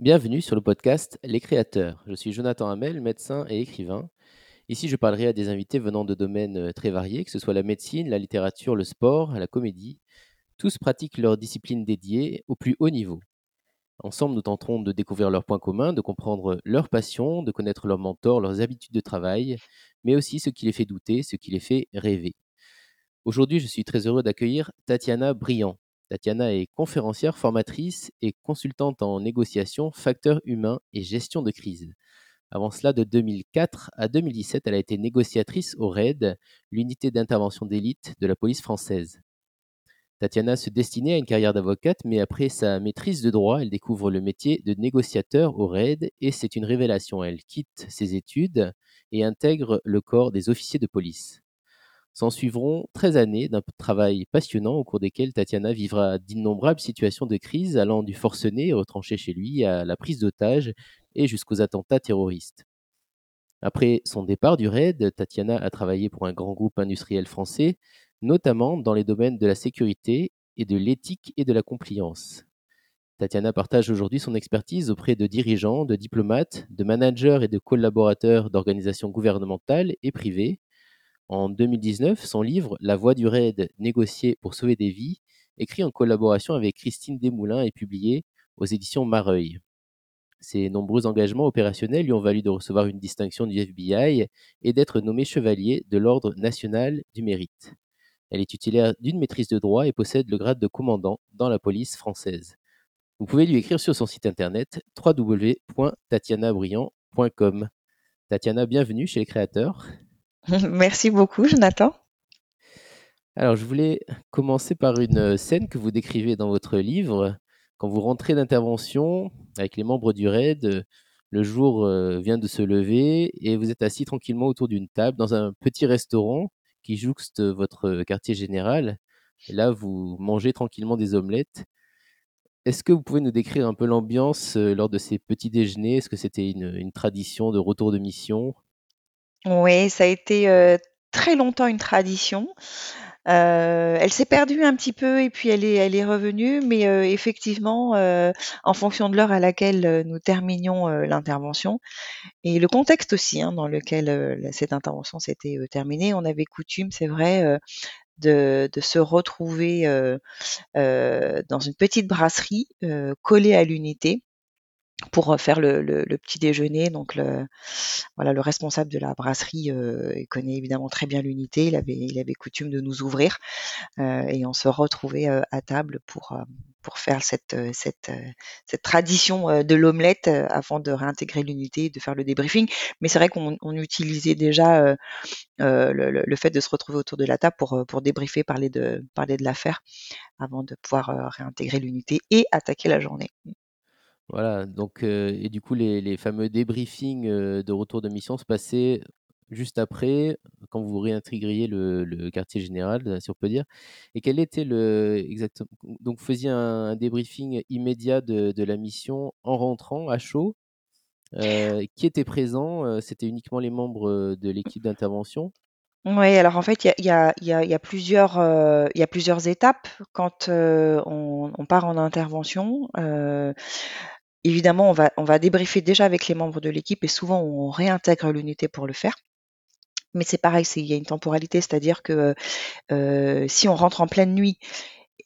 Bienvenue sur le podcast Les Créateurs. Je suis Jonathan Hamel, médecin et écrivain. Ici, je parlerai à des invités venant de domaines euh, très variés, que ce soit la médecine, la littérature, le sport, la comédie. Tous pratiquent leur discipline dédiée au plus haut niveau. Ensemble, nous tenterons de découvrir leurs points communs, de comprendre leurs passions, de connaître leurs mentors, leurs habitudes de travail, mais aussi ce qui les fait douter, ce qui les fait rêver. Aujourd'hui, je suis très heureux d'accueillir Tatiana Briand. Tatiana est conférencière, formatrice et consultante en négociation, facteurs humains et gestion de crise. Avant cela, de 2004 à 2017, elle a été négociatrice au RAID, l'unité d'intervention d'élite de la police française. Tatiana se destinait à une carrière d'avocate, mais après sa maîtrise de droit, elle découvre le métier de négociateur au RAID et c'est une révélation. Elle quitte ses études et intègre le corps des officiers de police. S'en suivront 13 années d'un travail passionnant au cours desquelles Tatiana vivra d'innombrables situations de crise allant du forcené retranché chez lui à la prise d'otages et jusqu'aux attentats terroristes. Après son départ du RAID, Tatiana a travaillé pour un grand groupe industriel français, notamment dans les domaines de la sécurité et de l'éthique et de la compliance. Tatiana partage aujourd'hui son expertise auprès de dirigeants, de diplomates, de managers et de collaborateurs d'organisations gouvernementales et privées, en 2019, son livre La voix du raid, négocier pour sauver des vies, écrit en collaboration avec Christine Desmoulins et publié aux éditions Mareuil. Ses nombreux engagements opérationnels lui ont valu de recevoir une distinction du FBI et d'être nommé chevalier de l'Ordre national du mérite. Elle est titulaire d'une maîtrise de droit et possède le grade de commandant dans la police française. Vous pouvez lui écrire sur son site internet www.tatianabriand.com. Tatiana, bienvenue chez les créateurs. Merci beaucoup, Jonathan. Alors, je voulais commencer par une scène que vous décrivez dans votre livre. Quand vous rentrez d'intervention avec les membres du RAID, le jour euh, vient de se lever et vous êtes assis tranquillement autour d'une table dans un petit restaurant qui jouxte votre quartier général. Et là, vous mangez tranquillement des omelettes. Est-ce que vous pouvez nous décrire un peu l'ambiance euh, lors de ces petits déjeuners? Est-ce que c'était une tradition de retour de mission? Oui, ça a été, très longtemps une tradition. elle s'est perdue un petit peu et puis elle est elle est revenue, mais effectivement, en fonction de l'heure à laquelle, nous terminions, l'intervention et le contexte aussi, hein, dans lequel, cette intervention s'était, terminée, on avait coutume, c'est vrai, de de se retrouver, dans une petite brasserie, collée à l'unité pour faire le, petit déjeuner. Donc le, voilà, le responsable de la brasserie euh, connaît évidemment très bien l'unité. Il avait, il avait coutume de nous ouvrir euh, et on se retrouvait à table pour pour faire cette cette cette tradition de l'omelette avant de réintégrer l'unité, de faire le débriefing. Mais c'est vrai qu'on on utilisait déjà le, le, fait de se retrouver autour de la table pour pour débriefer, parler de parler de l'affaire avant de pouvoir réintégrer l'unité et attaquer la journée. Voilà, donc et du coup, les fameux débriefings, de retour de mission se passaient juste après, quand vous réintégriez le quartier général, si on peut dire et quel était le exactement donc vous faisiez un débriefing immédiat de la mission en rentrant à chaud? qui était présent? c'était uniquement les membres, de l'équipe d'intervention? Oui, alors en fait, il y a plusieurs, plusieurs étapes quand, on part en intervention, Évidemment, on va, on va débriefer déjà avec les membres de l'équipe et souvent on réintègre l'unité pour le faire. Mais c'est pareil, il y a une temporalité, c'est-à-dire que euh, si on rentre en pleine nuit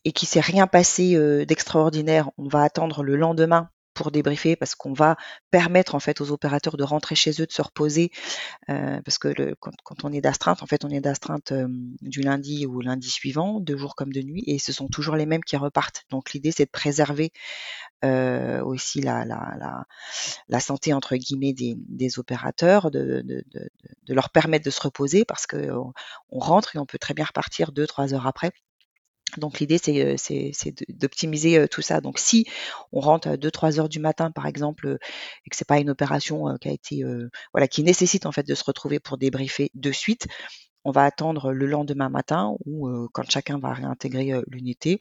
et qu'il s'est rien passé euh, d'extraordinaire, on va attendre le lendemain pour débriefer parce qu'on va permettre en fait aux opérateurs de rentrer chez eux, de se reposer euh, parce que le, quand, on est d'astreinte, en fait on est d'astreinte euh, du lundi au lundi suivant, de jour comme de nuit, et ce sont toujours les mêmes qui repartent. Donc l'idée c'est de préserver euh, aussi la, la, la, la, santé entre guillemets des, opérateurs, de, leur permettre de se reposer parce que on rentre et on peut très bien repartir deux trois heures après. Donc l'idée c'est c'est d'optimiser tout ça. Donc si on rentre à 2-3 heures du matin par exemple et que c'est pas une opération qui a été voilà qui nécessite en fait de se retrouver pour débriefer de suite, on va attendre le lendemain matin ou quand chacun va réintégrer l'unité.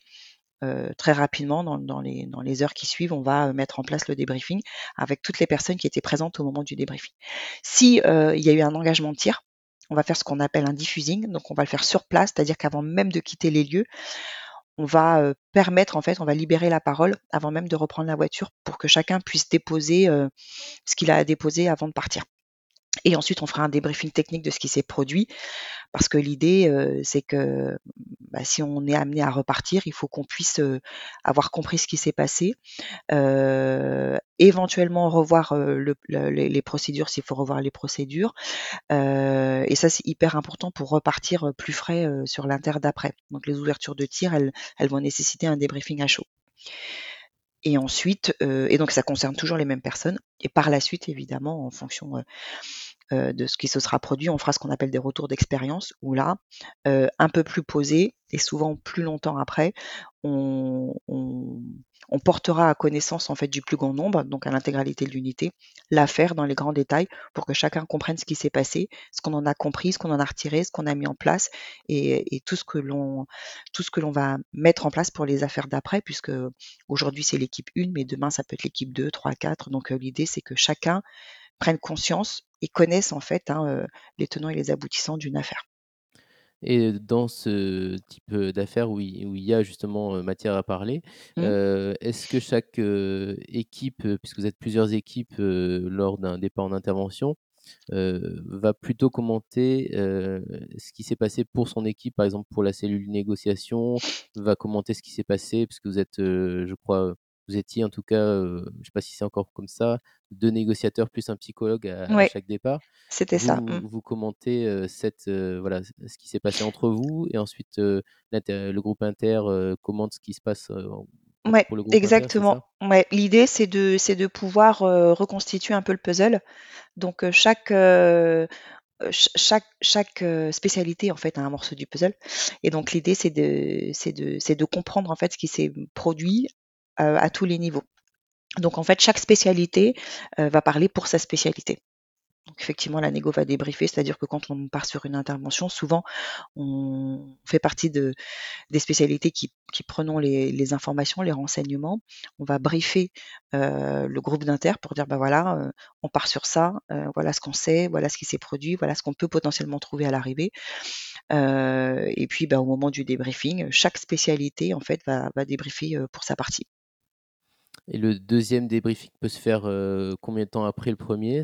très rapidement dans, dans, les, dans les heures qui suivent, on va mettre en place le débriefing avec toutes les personnes qui étaient présentes au moment du débriefing. Si il y a eu un engagement de tir, on va faire ce qu'on appelle un diffusing. Donc, on va le faire sur place, c'est-à-dire qu'avant même de quitter les lieux, on va permettre en fait, on va libérer la parole avant même de reprendre la voiture pour que chacun puisse déposer ce qu'il a à déposer avant de partir. Et ensuite, on fera un débriefing technique de ce qui s'est produit, parce que l'idée, c'est que bah, si on est amené à repartir, il faut qu'on puisse avoir compris ce qui s'est passé, éventuellement revoir les, procédures s'il faut revoir les procédures, et ça c'est hyper important pour repartir plus frais sur l'inter d'après. Donc les ouvertures de tir, elles, vont nécessiter un débriefing à chaud. Et ensuite, et donc ça concerne toujours les mêmes personnes. Et par la suite, évidemment, en fonction euh, de ce qui se sera produit, on fera ce qu'on appelle des retours d'expérience, où là, euh, un peu plus posé et souvent plus longtemps après, on, portera à connaissance en fait du plus grand nombre, donc à l'intégralité de l'unité, l'affaire dans les grands détails pour que chacun comprenne ce qui s'est passé, ce qu'on en a compris, ce qu'on en a retiré, ce qu'on a mis en place et, tout ce que l'on tout ce que l'on va mettre en place pour les affaires d'après, puisque aujourd'hui c'est l'équipe 1, mais demain ça peut être l'équipe 2, 3, 4. Donc euh, l'idée c'est que chacun prenne conscience et connaissent en fait hein, les tenants et les aboutissants d'une affaire. Et dans ce type d'affaires où, il y a justement matière à parler, mmh. est-ce que chaque équipe, puisque vous êtes plusieurs équipes lors d'un départ en intervention, va plutôt commenter ce qui s'est passé pour son équipe, par exemple pour la cellule négociation, va commenter ce qui s'est passé, puisque vous êtes, je crois, vous étiez en tout cas, je ne sais pas si c'est encore comme ça, deux négociateurs plus un psychologue à, chaque départ. C'était ça. Mmh. Vous, commentez cette, voilà, ce qui s'est passé entre vous et ensuite le groupe inter commente ce qui se passe ouais, pour le groupe exactement. ouais, L'idée, c'est de, c'est de pouvoir reconstituer un peu le puzzle. Donc chaque chaque, chaque spécialité en fait a un morceau du puzzle et donc l'idée c'est de de comprendre en fait ce qui s'est produit euh, à tous les niveaux. Donc en fait, chaque spécialité euh, va parler pour sa spécialité. Donc effectivement, la négo va débriefer, c'est-à-dire que quand on part sur une intervention, souvent on fait partie de, des spécialités qui, qui prenons les, informations, les renseignements. On va briefer euh, le groupe d'inter pour dire bah voilà, on part sur ça, voilà ce qu'on sait, voilà ce qui s'est produit, voilà ce qu'on peut potentiellement trouver à l'arrivée. et puis bah, au moment du débriefing, chaque spécialité en fait va, va débriefer pour sa partie. Et le deuxième débriefing peut se faire combien de temps après le premier?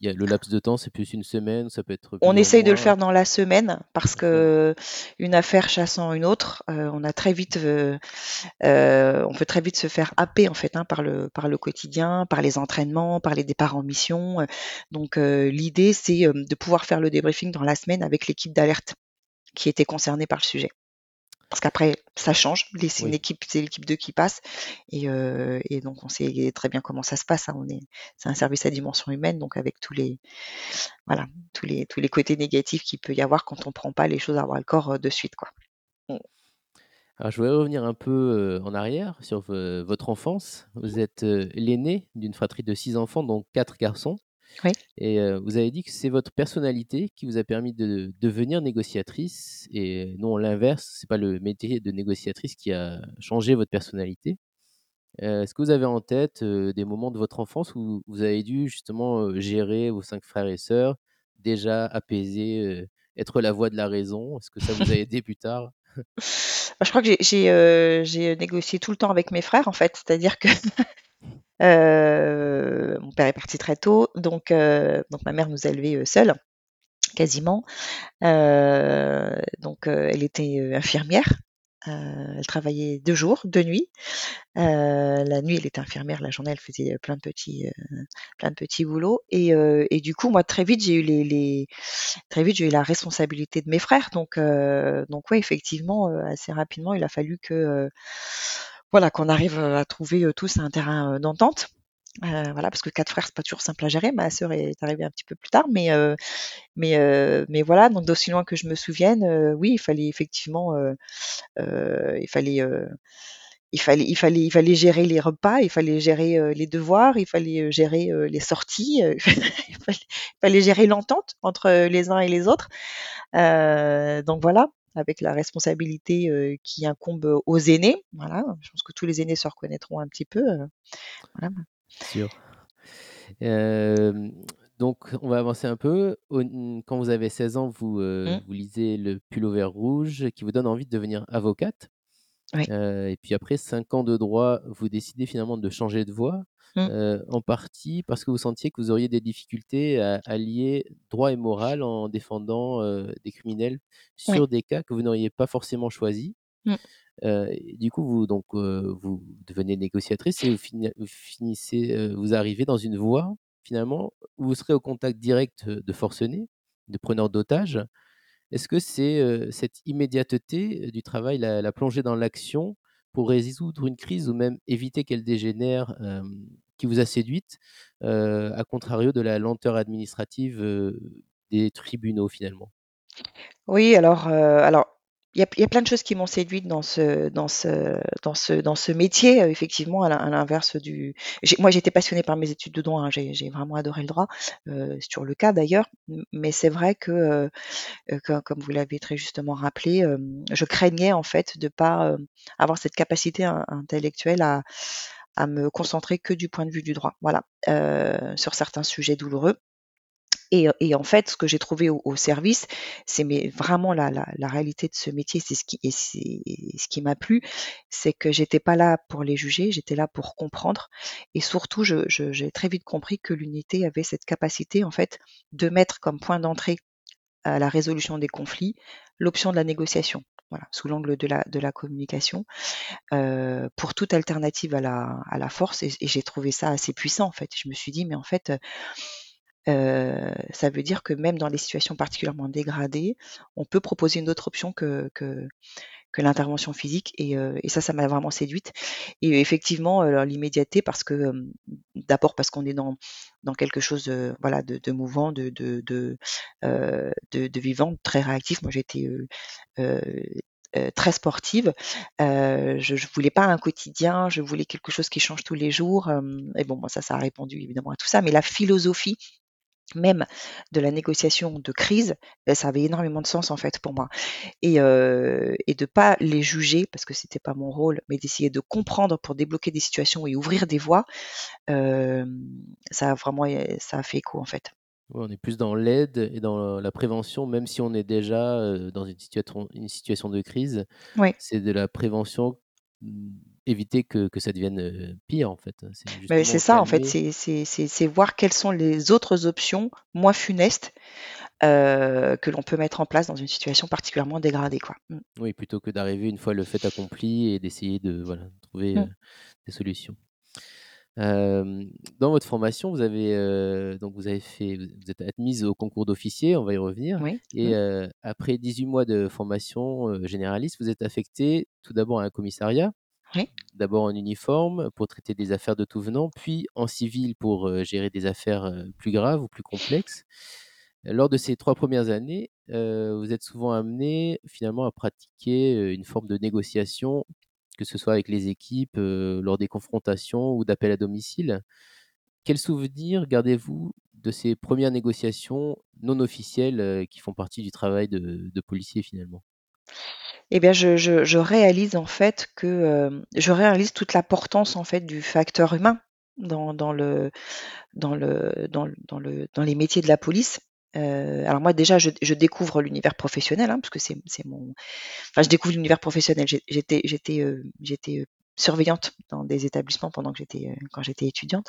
Il y a le laps de temps, c'est plus une semaine, ça peut être. On essaye de le faire dans la semaine parce que une affaire chassant une autre, on a très vite, on peut très vite se faire happer en fait hein, par le par le quotidien, par les entraînements, par les départs en mission. Donc l'idée c'est de pouvoir faire le débriefing dans la semaine avec l'équipe d'alerte qui était concernée par le sujet parce qu'après ça change. C'est une équipe, c'est l'équipe 2 qui passe, et, euh, et, donc on sait très bien comment ça se passe. Hein. On est, c'est un service à dimension humaine, donc avec tous les, voilà, tous les tous les côtés négatifs qu'il peut y avoir quand on prend pas les choses à voir le corps euh, de suite, quoi. Mmh. Alors, je voudrais revenir un peu euh, en arrière sur votre enfance. Vous êtes l'aîné d'une fratrie de six enfants, dont quatre garçons. Et vous avez dit que c'est votre personnalité qui vous a permis de devenir négociatrice et non l'inverse, c'est pas le métier de négociatrice qui a changé votre personnalité. Est-ce que vous avez en tête des moments de votre enfance où vous avez dû justement gérer vos cinq frères et sœurs, déjà apaiser, être la voix de la raison? Est-ce que ça vous a aidé plus tard? Bah, Je crois que j'ai négocié tout le temps avec mes frères en fait, c'est-à-dire que euh, mon père est parti très tôt, donc, euh, donc ma mère nous a élevés euh, seuls, quasiment. donc elle était infirmière. elle travaillait deux jours, deux nuits. la nuit, elle était infirmière. La journée, elle faisait plein de petits, plein de petits boulots. Et, du coup, moi, très vite, j'ai eu les, très vite, j'ai eu la responsabilité de mes frères. Donc, donc ouais, effectivement, assez rapidement, il a fallu que voilà, qu'on arrive à trouver tous un terrain d'entente. voilà, parce que quatre frères, c'est pas toujours simple à gérer. Ma sœur est arrivée un petit peu plus tard, mais mais mais voilà. Donc d'aussi loin que je me souvienne, oui, il fallait effectivement, il fallait il fallait, il fallait, il fallait gérer les repas, il fallait gérer les devoirs, il fallait gérer les sorties, il, fallait, gérer l'entente entre les uns et les autres. donc voilà avec la responsabilité qui incombe aux aînés. Voilà, je pense que tous les aînés se reconnaîtront un petit peu. Sûr. Donc on va avancer un peu. Quand vous avez 16 ans, vous, Mmh. vous lisez Le Pullover rouge qui vous donne envie de devenir avocate. Oui. Et puis après 5 ans de droit, vous décidez finalement de changer de voie, Mmh. en partie parce que vous sentiez que vous auriez des difficultés à à lier droit et morale en défendant, des criminels Oui. sur des cas que vous n'auriez pas forcément choisis. Mmh. Du coup, vous donc vous devenez négociatrice et vous fini vous finissez, vous arrivez dans une voie finalement où vous serez au contact direct, de forcenés, de preneurs d'otages. Est-ce que c'est, cette immédiateté du travail, la plongée dans l'action pour résoudre une crise ou même éviter qu'elle dégénère, qui vous a séduite, à contrario de la lenteur administrative, des tribunaux finalement? Oui, alors il y a plein de choses qui m'ont séduite dans ce dans ce dans ce dans ce métier, heu, effectivement à l'in à l'inverse du moi j'étais passionnée par mes études de droit, hein, j'ai vraiment adoré le droit, heu, c'est toujours le cas d'ailleurs, mais c'est vrai que, heu, co comme vous l'avez très justement rappelé, hem, je craignais en fait de pas, heu, avoir cette capacité in intellectuelle à à me concentrer que du point de vue du droit, voilà, sur certains sujets douloureux. Et en fait, ce que j'ai trouvé au service, c'est vraiment la la réalité de ce métier, c'est ce qui et ce qui m'a plu, c'est que j'étais pas là pour les juger, j'étais là pour comprendre et surtout j'ai très vite compris que l'unité avait cette capacité en fait de mettre comme point d'entrée à la résolution des conflits, l'option de la négociation. Voilà, sous l'angle de la de la communication, pour toute alternative à la à la force et et j'ai trouvé ça assez puissant en fait. Je me suis dit: «Mais en fait, heu» Heu, ça veut dire que même dans des situations particulièrement dégradées, on peut proposer une autre option que que que l'intervention physique et heu et ça, ça m'a vraiment séduite et effectivement, heu, l'immédiateté parce que, d'abord parce qu'on est dans dans quelque chose, heu, voilà de de mouvant, de de de, heu, de de vivant, très réactif. Moi, j'étais, heu heu, très sportive, heu, je je voulais pas un quotidien, je voulais quelque chose qui change tous les jours, hem et bon, moi ça, ça a répondu évidemment à tout ça, mais la philosophie même de la négociation de crise, bah, ça avait énormément de sens en fait pour moi et heu et de pas les juger parce que c'était pas mon rôle, mais d'essayer de comprendre pour débloquer des situations et ouvrir des voies, ça a vraiment é ça a fait écho en fait. Ouais, on est plus dans l'aide et dans la prévention, même si on est déjà, dans une situation une situation de crise. C'est de la prévention, mmh, éviter que que ça devienne, pire en fait. C'est mais c'est ça en fait, c'est voir quelles sont les autres options moins funestes, que l'on peut mettre en place dans une situation particulièrement dégradée quoi. Mmh. oui, plutôt que d'arriver une fois le fait accompli et d'essayer de voilà, trouver, Mmh. des solutions. Dans votre formation, vous avez, donc vous avez fait vous êtes admise au concours d'officier, on va y revenir Oui. et Mmh. après 18 mois de formation, généraliste, vous êtes affectée tout d'abord à un commissariat, D'abord en uniforme pour traiter des affaires de tout venant, puis en civil pour, gérer des affaires, plus graves ou plus complexes. Lors de ces 3 premières années, vous êtes souvent amenée finalement à pratiquer, une forme de négociation, que ce soit avec les équipes, lors des confrontations ou d'appels à domicile. Quels souvenirs gardez-vous de ces premières négociations non officielles, qui font partie du travail de de policier finalement? Eh bien, je réalise en fait que, hem, je réalise toute l'importance en fait du facteur humain dans dans le dans le dans le dans le dans les métiers de la police. Heu, alors moi déjà je découvre l'univers professionnel, hein, parce que c'est mon enfin je découvre l'univers professionnel. J'étais heu, surveillante dans des établissements pendant que j'étais, quand j'étais étudiante.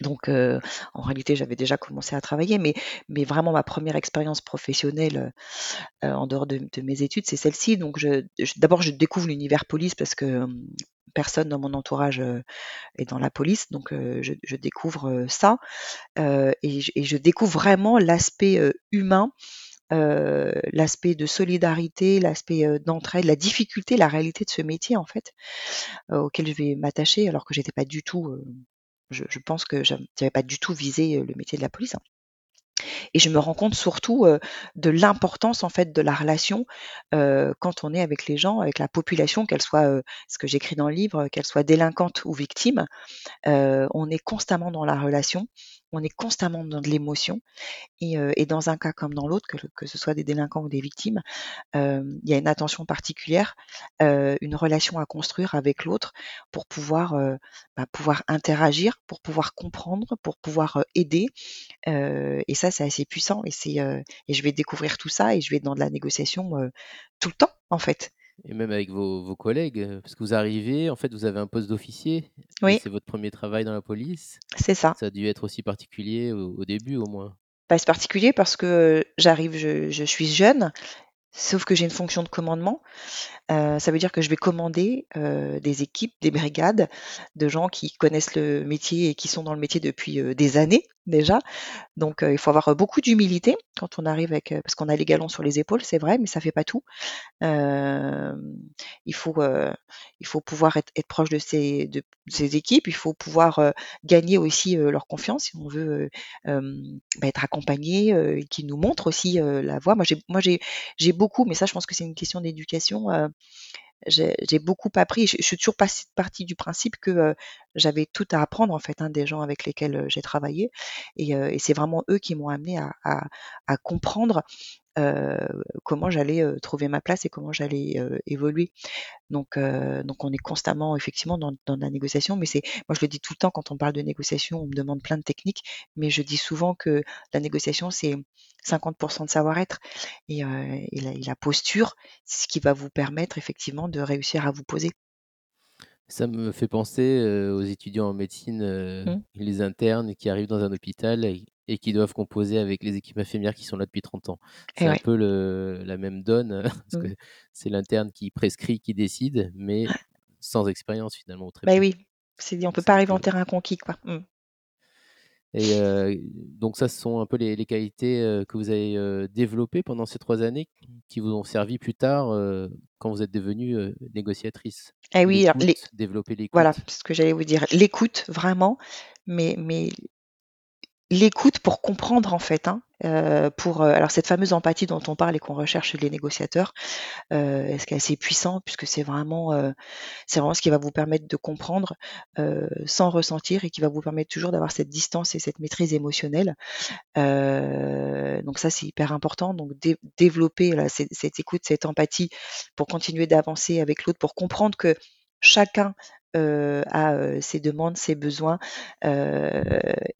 Donc heu, en réalité, j'avais déjà commencé à travailler, mais mais vraiment ma première expérience professionnelle, heu, en dehors de mes études, c'est celle-ci. Donc je d'abord, je découvre l'univers police parce que, hem, personne dans mon entourage, est dans la police. Donc je découvre, ça, et je découvre vraiment l'aspect, humain, l'aspect de solidarité, l'aspect, d'entraide, la difficulté, la réalité de ce métier, en fait, auquel je vais m'attacher alors que j'étais pas du tout, je je pense que j'av j'avais pas du tout visé, le métier de la police, hein. Et je me rends compte surtout, de l'importance en fait de la relation, heu, quand on est avec les gens, avec la population, qu'elle soit, heu, ce que j'écris dans le livre, qu'elle soit délinquante ou victime, on est constamment dans la relation on est constamment dans de l'émotion et, euh, et, dans un cas comme dans l'autre, que, ce soit des délinquants ou des victimes, euh, il y a une attention particulière, euh, une relation à construire avec l'autre pour pouvoir, bah, pouvoir interagir, pour pouvoir comprendre, pour pouvoir aider. et ça, c'est assez puissant et, et je vais découvrir tout ça et je vais être dans de la négociation tout le temps, en fait. Et même avec vos, vos, collègues, parce que vous arrivez, en fait, vous avez un poste d'officier. Oui. C'est votre premier travail dans la police. C'est ça. Ça a dû être aussi particulier au, au début, au moins. Bah, c'est particulier parce que j'arrive, je, je suis jeune, sauf que j'ai une fonction de commandement. Euh, ça veut dire que je vais commander euh, des équipes, des brigades de gens qui connaissent le métier et qui sont dans le métier depuis euh, des années déjà. Donc il faut avoir beaucoup d'humilité quand on arrive avec, parce qu'on a les galons sur les épaules, c'est vrai, mais ça fait pas tout. il faut il faut pouvoir être, proche de ces de ces équipes, il faut pouvoir gagner aussi leur confiance si on veut bah, être accompagné, qui nous montrent aussi la voie. Moi j'ai moi j'ai j'ai beaucoup, mais ça je pense que c'est une question d'éducation j'ai beaucoup appris. Je, suis toujours partie du principe que euh, j'avais tout à apprendre en fait hein, des gens avec lesquels euh, j'ai travaillé, et, euh, c'est vraiment eux qui m'ont amené à, comprendre euh, comment j'allais trouver ma place et comment j'allais évoluer. Donc, donc on est constamment effectivement dans, dans la négociation, mais c'est moi je le dis tout le temps quand on parle de négociation, on me demande plein de techniques, mais je dis souvent que la négociation c'est 50% de savoir-être et, et, la, et, la, posture, c'est ce qui va vous permettre effectivement de réussir à vous poser. Ça me fait penser aux étudiants en médecine, mmh. les internes qui arrivent dans un hôpital et qui doivent composer avec les équipes infirmières qui sont là depuis 30 ans. C'est un peu le, la même donne, parce Mmh. que c'est l'interne qui prescrit, qui décide, mais sans expérience finalement, très Bah peu. oui, c'est on peut pas arriver en terrain conquis, quoi. Mmh. Et euh, donc ça, ce sont un peu les, les qualités euh, que vous avez euh, développées pendant ces trois années qui vous ont servi plus tard quand vous êtes devenue négociatrice? Eh oui, alors, les... L'écoute, développer voilà, l'écoute. c'est ce que j'allais vous dire. L'écoute, vraiment, mais, mais l'écoute pour comprendre en fait. Hein, euh, pour euh, alors cette fameuse empathie dont on parle et qu'on recherche chez les négociateurs, euh, ce qui est assez puissant puisque c'est vraiment c'est vraiment ce qui va vous permettre de comprendre sans ressentir et qui va vous permettre toujours d'avoir cette distance et cette maîtrise émotionnelle. Donc ça c'est hyper important. Donc dé développer cette écoute, cette empathie pour continuer d'avancer avec l'autre, pour comprendre que chacun euh, a euh, ses demandes, ses besoins, euh,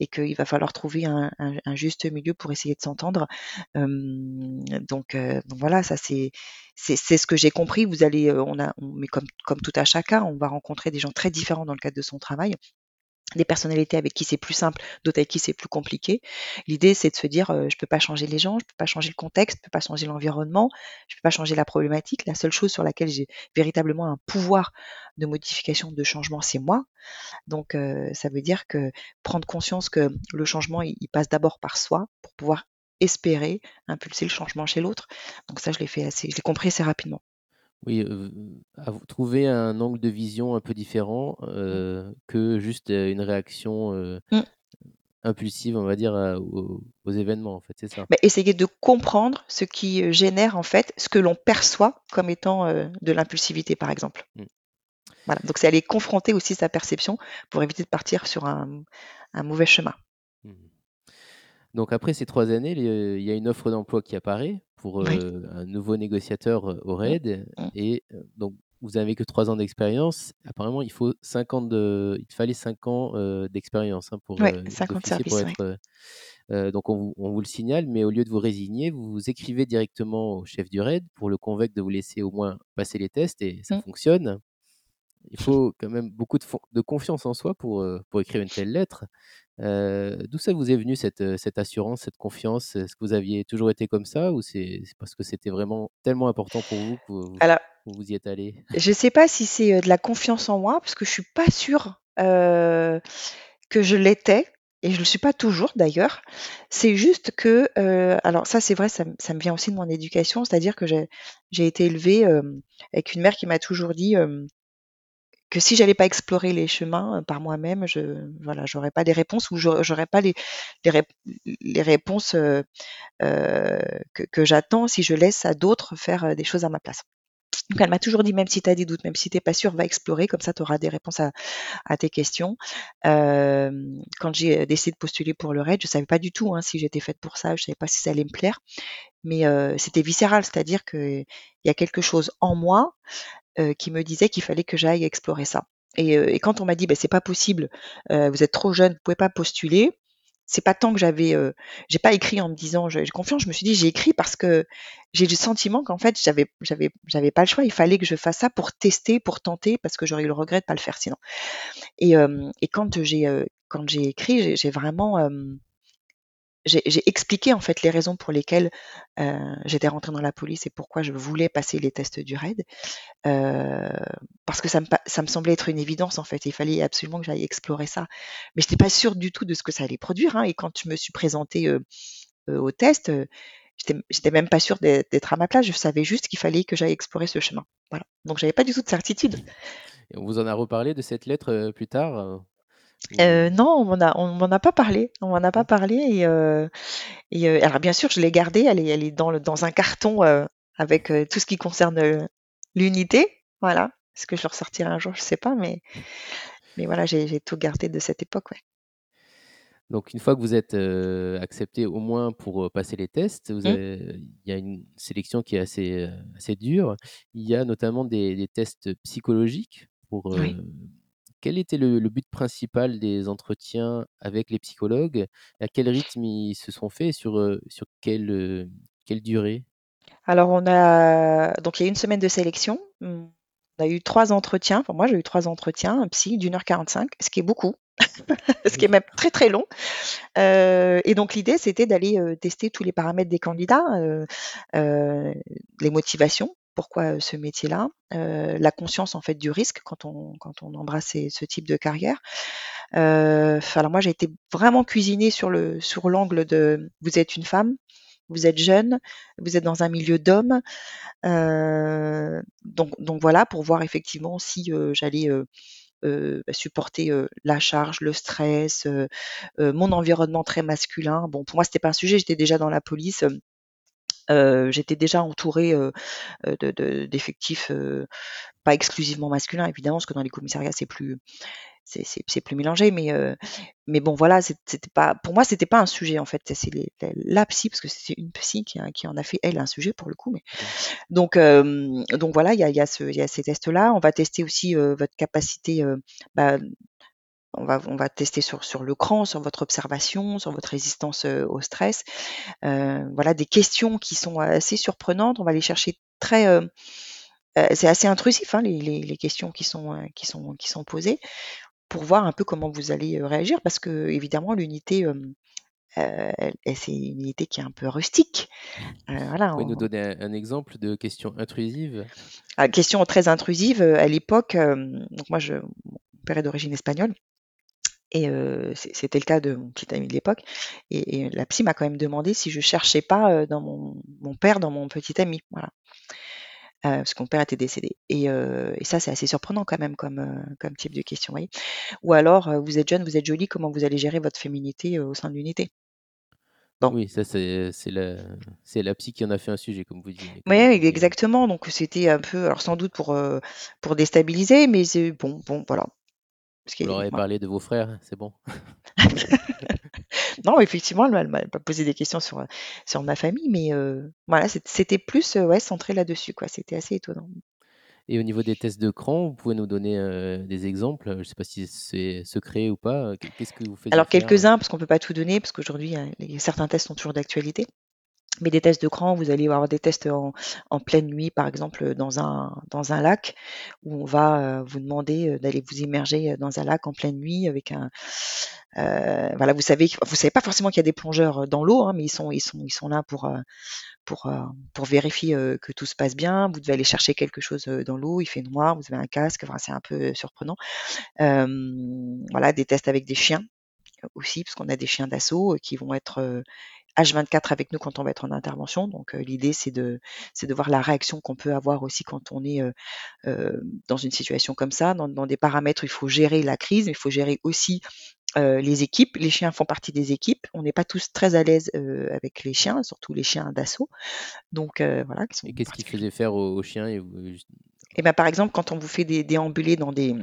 et qu'il va falloir trouver un, juste milieu pour essayer de s'entendre. donc, voilà, ça c'est c'est ce que j'ai compris. Vous allez, on a, mais comme comme tout à chacun, on va rencontrer des gens très différents dans le cadre de son travail des personnalités avec qui c'est plus simple, d'autres avec qui c'est plus compliqué. L'idée, c'est de se dire, euh, je peux pas changer les gens, je peux pas changer le contexte, je peux pas changer l'environnement, je peux pas changer la problématique. La seule chose sur laquelle j'ai véritablement un pouvoir de modification, de changement, c'est moi. Donc, euh, ça veut dire que prendre conscience que le changement, il, il passe d'abord par soi pour pouvoir espérer impulser le changement chez l'autre. Donc ça, je l'ai fait assez, je l'ai compris assez rapidement. Oui, trouver un angle de vision un peu différent euh, que juste une réaction mmh. impulsive, on va dire, à, aux, aux, événements, en fait, c'est ça. Bah, essayer de comprendre ce qui génère, en fait, ce que l'on perçoit comme étant de l'impulsivité, par exemple. Mmh. Voilà, donc c'est aller confronter aussi sa perception pour éviter de partir sur un, un mauvais chemin. Donc après ces trois années, il y a une offre d'emploi qui apparaît pour Oui. euh, un nouveau négociateur au Mmh. RAID. Mmh. Et euh, donc, vous n'avez que trois ans d'expérience. Apparemment, il faut cinq ans de, il fallait cinq ans euh, d'expérience hein, pour euh, 50 pour être. euh, donc, on vous, on vous le signale, mais au lieu de vous résigner, vous, vous écrivez directement au chef du RAID pour le convaincre de vous laisser au moins passer les tests et ça Mmh. fonctionne. Il faut quand même beaucoup de, confiance en soi pour, euh, pour écrire une telle lettre. Euh, D'où ça vous est venu cette, euh, cette assurance, cette confiance? Est-ce que vous aviez toujours été comme ça ou c'est parce que c'était vraiment tellement important pour vous que vous, Alors, vous vous y êtes allé? je sais pas si c'est euh, de la confiance en moi, parce que je suis pas sûre euh, que je l'étais, et je le suis pas toujours d'ailleurs. C'est juste que, euh, alors ça c'est vrai, ça, me- ça me vient aussi de mon éducation, c'est-à-dire que j'ai j'ai été élevée euh, avec une mère qui m'a toujours dit euh, que si j'allais pas explorer les chemins euh, par moi-même, je voilà, j'aurais pas les réponses ou j'aurais pas les les, rép- les réponses euh, euh, que, j'attends si je laisse à d'autres faire euh, des choses à ma place. Donc elle m'a toujours dit, même si tu as des doutes, même si tu n'es pas sûr, va explorer, comme ça tu auras des réponses à, tes questions. quand j'ai décidé de postuler pour le RAID, je ne savais pas du tout hein, si j'étais faite pour ça, je ne savais pas si ça allait me plaire, mais c'était viscéral, c'est-à-dire qu'il y a quelque chose en moi qui me disait qu'il fallait que j'aille explorer ça. Et, quand on m'a dit, bah, c'est pas possible, vous êtes trop jeune, vous pouvez pas postuler, c'est pas tant que j'avais, euh, j'ai pas écrit en me disant j'ai confiance. Je me suis dit j'ai écrit parce que j'ai le sentiment qu'en fait j'avais, j'avais, j'avais pas le choix. Il fallait que je fasse ça pour tester, pour tenter, parce que j'aurais eu le regret de pas le faire sinon. Et, euh, et quand j'ai, euh, quand j'ai écrit, j'ai vraiment j'ai expliqué en fait les raisons pour lesquelles euh, j'étais rentrée dans la police et pourquoi je voulais passer les tests du RAID, euh, parce que ça me, semblait être une évidence en fait. Il fallait absolument que j'aille explorer ça, mais je n'étais pas sûre du tout de ce que ça allait produire. Hein, et quand je me suis présentée euh, au test, j'étais même pas sûre d'être à ma place. Je savais juste qu'il fallait que j'aille explorer ce chemin. Voilà. Donc j'avais pas du tout de certitude. On vous en a reparlé de cette lettre plus tard euh, non, on m'en a on m'en a pas parlé. On m'en a pas parlé et, euh, et euh, alors bien sûr, je l'ai gardée. Elle est elle est dans le dans un carton avec tout ce qui concerne l'unité. Voilà. Est-ce que je le ressortirai un jour? Je sais pas, mais mais voilà, j'ai tout gardé de cette époque, ouais. Donc une fois que vous êtes accepté au moins pour passer les tests, mmh. il y a une sélection qui est assez assez dure. Il y a notamment des, des tests psychologiques pour quel était le, but principal des entretiens avec les psychologues? À quel rythme ils se sont faits? Sur, sur quelle, quelle durée? Alors, on a. Donc, il y a une semaine de sélection. On a eu trois entretiens. Enfin, moi, j'ai eu trois entretiens, un psy d'une heure 45, ce qui est beaucoup. ce qui est même très très long. et donc l'idée, c'était d'aller tester tous les paramètres des candidats, les motivations, pourquoi ce métier-là, la conscience en fait du risque quand on quand embrasse ce type de carrière. alors moi j'ai été vraiment cuisinée sur le sur l'angle de vous êtes une femme, vous êtes jeune, vous êtes dans un milieu d'hommes, donc donc voilà pour voir effectivement si j'allais bah, supporter la charge, le stress, mon environnement très masculin. Bon, pour moi, c'était pas un sujet. J'étais déjà dans la police. J'étais déjà entourée d'effectifs pas exclusivement masculins évidemment, parce que dans les commissariats c'est plus c'est plus mélangé, mais mais bon voilà, c'était pas pour moi c'était pas un sujet en fait. C'est la psy parce que c'est une psy qui, qui, en a fait elle un sujet pour le coup, mais donc donc voilà, il y a, y, a ce, y a ces tests là. On va tester aussi votre capacité bah, on va, on va tester sur, sur le cran, sur votre observation, sur votre résistance au stress. voilà des questions qui sont assez surprenantes. On va les chercher très. c'est assez intrusif hein, les, les, questions qui sont, qui, sont, qui sont posées pour voir un peu comment vous allez réagir parce que évidemment l'unité c'est une unité qui est un peu rustique. voilà, vous pouvez nous donner un, exemple de question intrusive ah, Question très intrusive. À l'époque, donc moi, je, mon père est d'origine espagnole. Et c'était le cas de mon petit ami de l'époque. Et, la psy m'a quand même demandé si je cherchais pas dans mon, père, dans mon petit ami. Voilà. parce que mon père était décédé. Et, ça, c'est assez surprenant quand même comme, comme type de question. Voyez Ou alors, vous êtes jeune, vous êtes jolie, comment vous allez gérer votre féminité au sein de l'unité? Bon. Oui, ça c'est la, la psy qui en a fait un sujet, comme vous dites. Oui, exactement. Donc c'était un peu, alors sans doute pour, pour déstabiliser, mais bon, bon, voilà. Vous leur avez parlé de vos frères, c'est bon. non, effectivement, elle m'a pas posé des questions sur, sur ma famille, mais euh, voilà, c'était plus euh, ouais, centré là-dessus, quoi. C'était assez étonnant. Et au niveau des tests de cran, vous pouvez nous donner euh, des exemples? Je ne sais pas si c'est secret ou pas. Qu'est-ce que vous faites Alors quelques-uns, parce qu'on ne peut pas tout donner, parce qu'aujourd'hui, certains tests sont toujours d'actualité. Mais des tests de cran, vous allez avoir des tests en, pleine nuit, par exemple, dans un, dans un lac, où on va euh, vous demander euh, d'aller vous immerger dans un lac en pleine nuit avec un. Euh, voilà, vous savez, vous savez pas forcément qu'il y a des plongeurs dans l'eau, hein, mais ils sont, ils sont, ils sont là pour, euh, pour, pour vérifier que tout se passe bien. Vous devez aller chercher quelque chose dans l'eau, il fait noir, vous avez un casque, enfin, c'est un peu surprenant. voilà, des tests avec des chiens aussi, parce qu'on a des chiens d'assaut qui vont être H24 avec nous quand on va être en intervention. Donc l'idée c'est de c'est de voir la réaction qu'on peut avoir aussi quand on est dans une situation comme ça, dans, des paramètres il faut gérer la crise, mais il faut gérer aussi les équipes. Les chiens font partie des équipes. On n'est pas tous très à l'aise avec les chiens, surtout les chiens d'assaut. Donc voilà. et qu'est-ce qu'il faisait faire aux, chiens et, et ben, par exemple, quand on vous fait des déambuler dans des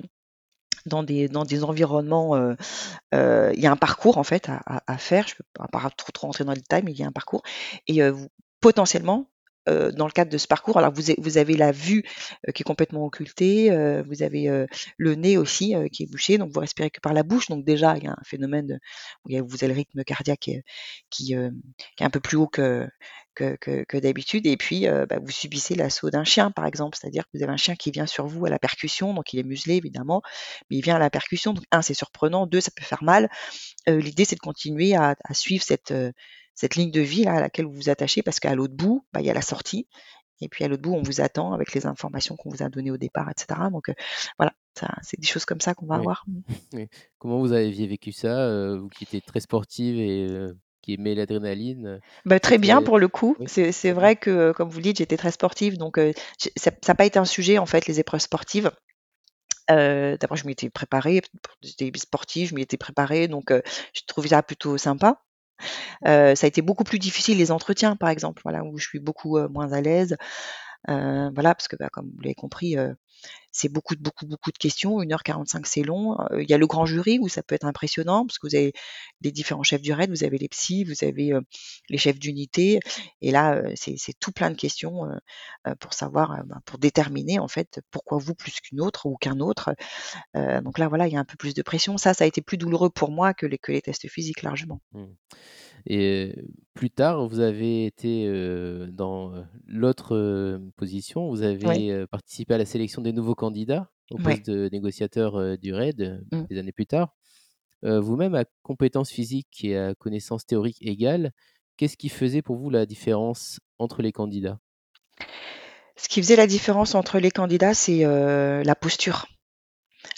dans des, dans des environnements, il y a un parcours en fait à, faire. Je ne peux pas trop, trop rentrer dans le détail, mais il y a un parcours. Et vous, potentiellement, dans le cadre de ce parcours, alors vous, vous avez la vue qui est complètement occultée, vous avez le nez aussi qui est bouché, donc vous respirez que par la bouche. Donc déjà, il y a un phénomène où vous avez le rythme cardiaque qui, est un peu plus haut que, que, que, d'habitude. Et puis, bah, vous subissez l'assaut d'un chien, par exemple. C'est-à-dire que vous avez un chien qui vient sur vous à la percussion, donc il est muselé évidemment, mais il vient à la percussion. Donc un, c'est surprenant. Deux, ça peut faire mal. L'idée, c'est de continuer à, à suivre cette cette ligne de vie là, à laquelle vous vous attachez parce qu'à l'autre bout, bah, il y a la sortie. Et puis à l'autre bout, on vous attend avec les informations qu'on vous a données au départ, etc. Donc euh, voilà, c'est des choses comme ça qu'on va avoir. Comment vous avez vécu ça, euh, vous qui étiez très sportive et euh, qui aimait l'adrénaline bah, Très bien pour le coup. C'est vrai que, comme vous le dites, j'étais très sportive, donc ça n'a pas été un sujet en fait les épreuves sportives. D'abord, je m'étais préparée, j'étais sportive, je m'y étais préparée, donc je trouvais ça plutôt sympa. Euh, ça a été beaucoup plus difficile les entretiens, par exemple, voilà, où je suis beaucoup moins à l'aise. Euh, voilà, parce que bah, comme vous l'avez compris, c'est beaucoup, beaucoup, beaucoup de questions. 1h45, c'est long. Il y a le grand jury où ça peut être impressionnant, parce que vous avez les différents chefs du raid, vous avez les psys, vous avez les chefs d'unité. Et là, c'est tout plein de questions pour savoir, bah, pour déterminer en fait pourquoi vous plus qu'une autre ou qu'un autre. donc là, voilà, il y a un peu plus de pression. Ça, ça a été plus douloureux pour moi que les, que les tests physiques largement. Mmh. Et plus tard, vous avez été dans l'autre position, vous avez participé à la sélection des nouveaux candidats au poste de négociateur du RAID mmh. des années plus tard. Vous-même, à compétences physiques et à connaissances théoriques égales, qu'est-ce qui faisait pour vous la différence entre les candidats? Ce qui faisait la différence entre les candidats, c'est la posture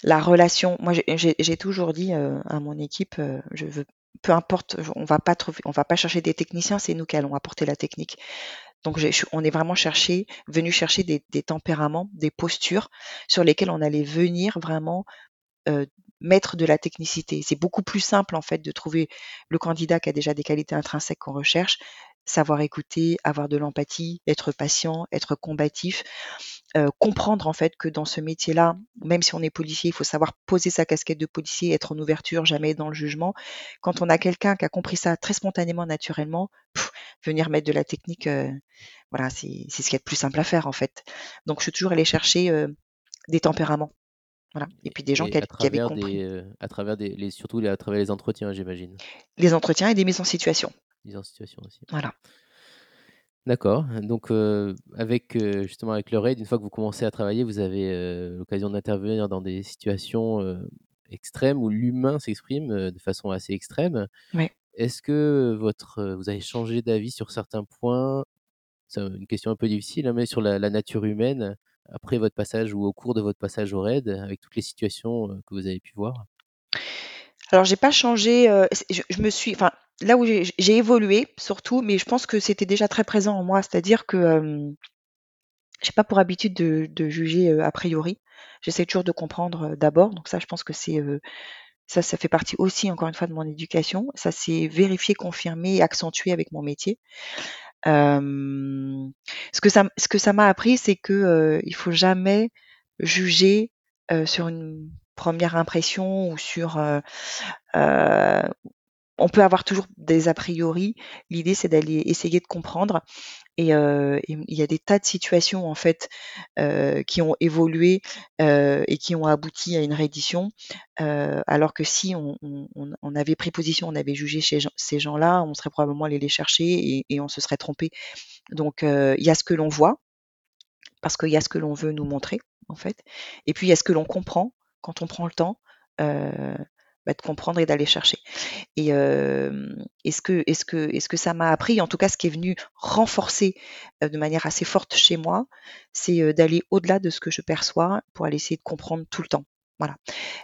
la relation. Moi, j'ai toujours dit à mon équipe, je veux peu importe, on va pas trouver, on va pas chercher des techniciens, c'est nous qui allons apporter la technique. Donc on est vraiment venu chercher des, tempéraments, des postures sur lesquelles on allait venir vraiment euh, mettre de la technicité. C'est beaucoup plus simple en fait de trouver le candidat qui a déjà des qualités intrinsèques qu'on recherche, savoir écouter, avoir de l'empathie, être patient, être combatif, euh, comprendre en fait que dans ce métier-là, même si on est policier, il faut savoir poser sa casquette de policier, être en ouverture, jamais dans le jugement. Quand on a quelqu'un qui a compris ça très spontanément, naturellement, venir mettre de la technique, euh, voilà, c'est ce qui est le plus simple à faire en fait. Donc je suis toujours allée chercher euh, des tempéraments. Voilà. Et puis des gens qui, avaient compris. à travers des, les, surtout à travers les entretiens, j'imagine. Les entretiens et des mises en situation en situation aussi. Voilà. D'accord. Donc, avec justement avec le RAID, une fois que vous commencez à travailler, vous avez l'occasion d'intervenir dans des situations extrêmes où l'humain s'exprime de façon assez extrême. Oui. Est-ce que votre, vous avez changé d'avis sur certains points? C'est une question un peu difficile, hein, mais sur la, nature humaine après votre passage ou au cours de votre passage au RAID, avec toutes les situations que vous avez pu voir? Alors, j'ai pas changé. je, me suis, enfin, là où j'ai évolué surtout, mais je pense que c'était déjà très présent en moi, c'est-à-dire que euh, j'ai pas pour habitude de, juger a priori. J'essaie toujours de comprendre d'abord, donc ça, je pense que c'est ça, ça fait partie aussi, encore une fois, de mon éducation. Ça s'est vérifié, confirmé et accentué avec mon métier. ce que ça, ce m'a appris, c'est que il faut jamais juger sur une première impression ou sur on peut avoir toujours des a priori. L'idée, c'est d'aller essayer de comprendre. Et, il y a des tas de situations en fait qui ont évolué et qui ont abouti à une réédition. alors que si on, avait pris position, on avait jugé ces gens-là, on serait probablement allé les chercher et, on se serait trompé. Donc il y a ce que l'on voit parce qu'il y a ce que l'on veut nous montrer en fait, et puis il y a ce que l'on comprend quand on prend le temps. Bah, de comprendre et d'aller chercher. Et est-ce que, est-ce que, est-ce que ça m'a appris, en tout cas, ce qui est venu renforcer de manière assez forte chez moi, c'est d'aller au-delà de ce que je perçois pour aller essayer de comprendre tout le temps. Voilà.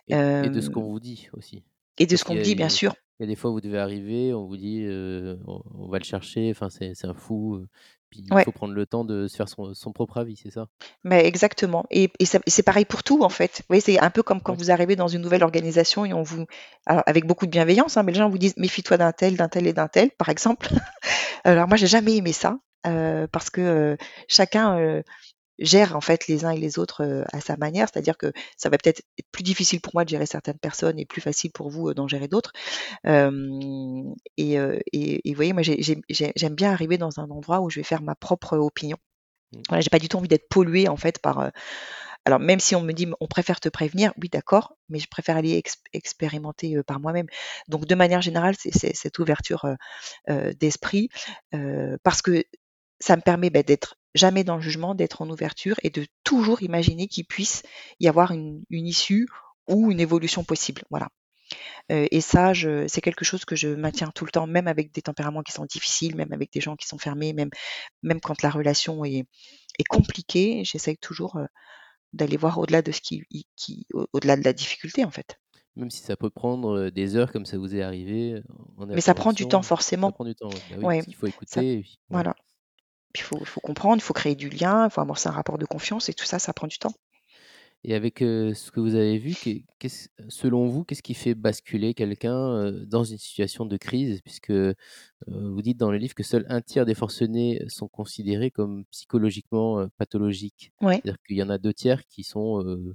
Et, de ce qu'on vous dit aussi. Et de ce qu'on me dit, bien sûr. Il y a des fois, vous devez arriver, on vous dit, on, va le chercher, enfin, c'est, un fou, Puis il Ouais. faut prendre le temps de se faire son son propre avis, c'est ça? Mais exactement et et c'est pareil pour tout en fait. C'est un peu comme quand Ouais. vous arrivez dans une nouvelle organisation et on vous alors avec beaucoup de bienveillance, hein, mais les gens vous disent: «Méfie-toi d'un tel, d'un tel et d'un tel», par exemple. Alors moi, j'ai jamais aimé ça, heu, parce que, heu, chacun, heu, gère en fait les uns et les autres, heu, à sa manière. C'est-à-dire que ça va peut-être être plus difficile pour moi de gérer certaines personnes et plus facile pour vous, heu, d'en gérer d'autres. Hem et heu et et vous voyez, moi j'ai j'ai j'ai j'aime bien arriver dans un endroit où je vais faire ma propre opinion. Mmh. Voilà, j'ai pas du tout envie d'être polluée en fait par, alors même si on me dit: «On préfère te prévenir», oui d'accord, mais je préfère aller ex expérimenter, par moi-même. Donc de manière générale, c'est cette ouverture, d'esprit, parce que ça me permet, bah, d'être jamais dans le jugement, d'être en ouverture et de toujours imaginer qu'il puisse y avoir une une issue ou une évolution possible, voilà. Heu et ça, c'est quelque chose que je maintiens tout le temps, même avec des tempéraments qui sont difficiles, même avec des gens qui sont fermés, même même quand la relation est est compliquée, j'essaye toujours, heu, d'aller voir au-delà de ce qui au-delà de la difficulté, en fait. Même si ça peut prendre, heu, des heures comme ça vous est arrivé, en Mais ça prend du temps intervention, ça forcément. prend du temps, oui. Bah oui, Ouais, parce qu'il faut écouter et puis ouais. voilà. Il faut comprendre, il faut créer du lien, il faut amorcer un rapport de confiance et tout ça, ça prend du temps. Et avec, heu, ce que vous avez vu, selon vous, qu'est-ce qui fait basculer quelqu'un, heu, dans une situation de crise? Puisque, heu, vous dites dans le livre que seul un tiers des forcenés sont considérés comme psychologiquement, pathologiques. Ouais, C'est-à-dire qu'il y en a 2 tiers qui sont, heu,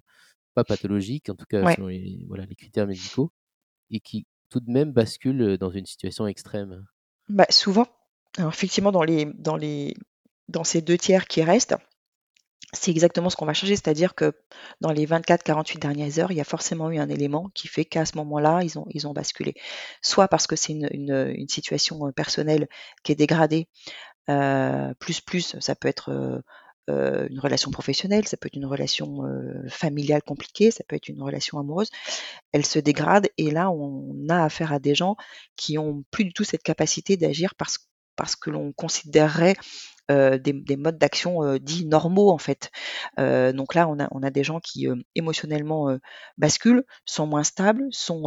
pas pathologiques, en tout cas ouais. selon les voilà, les critères médicaux et qui tout de même basculent, dans une situation extrême. Bah, souvent, alors effectivement dans les dans les dans ces 2 tiers qui restent, c'est exactement ce qu'on va chercher. C'est-à-dire que dans les 24-48 dernières heures, il y a forcément eu un élément qui fait qu'à ce moment-là, ils ont ils ont basculé. Soit parce que c'est une une, situation, heu, personnelle qui est dégradée, heu, plus, plus, ça peut être, heu, une relation professionnelle, ça peut être une relation, familiale compliquée, ça peut être une relation amoureuse. Elle se dégrade et là, on a affaire à des gens qui ont plus du tout cette capacité d'agir parce parce que l'on considérerait des des modes d'action, heu, dits normaux en fait. Heu, donc là, on a on a des gens qui, émotionnellement, basculent, sont moins stables, sont,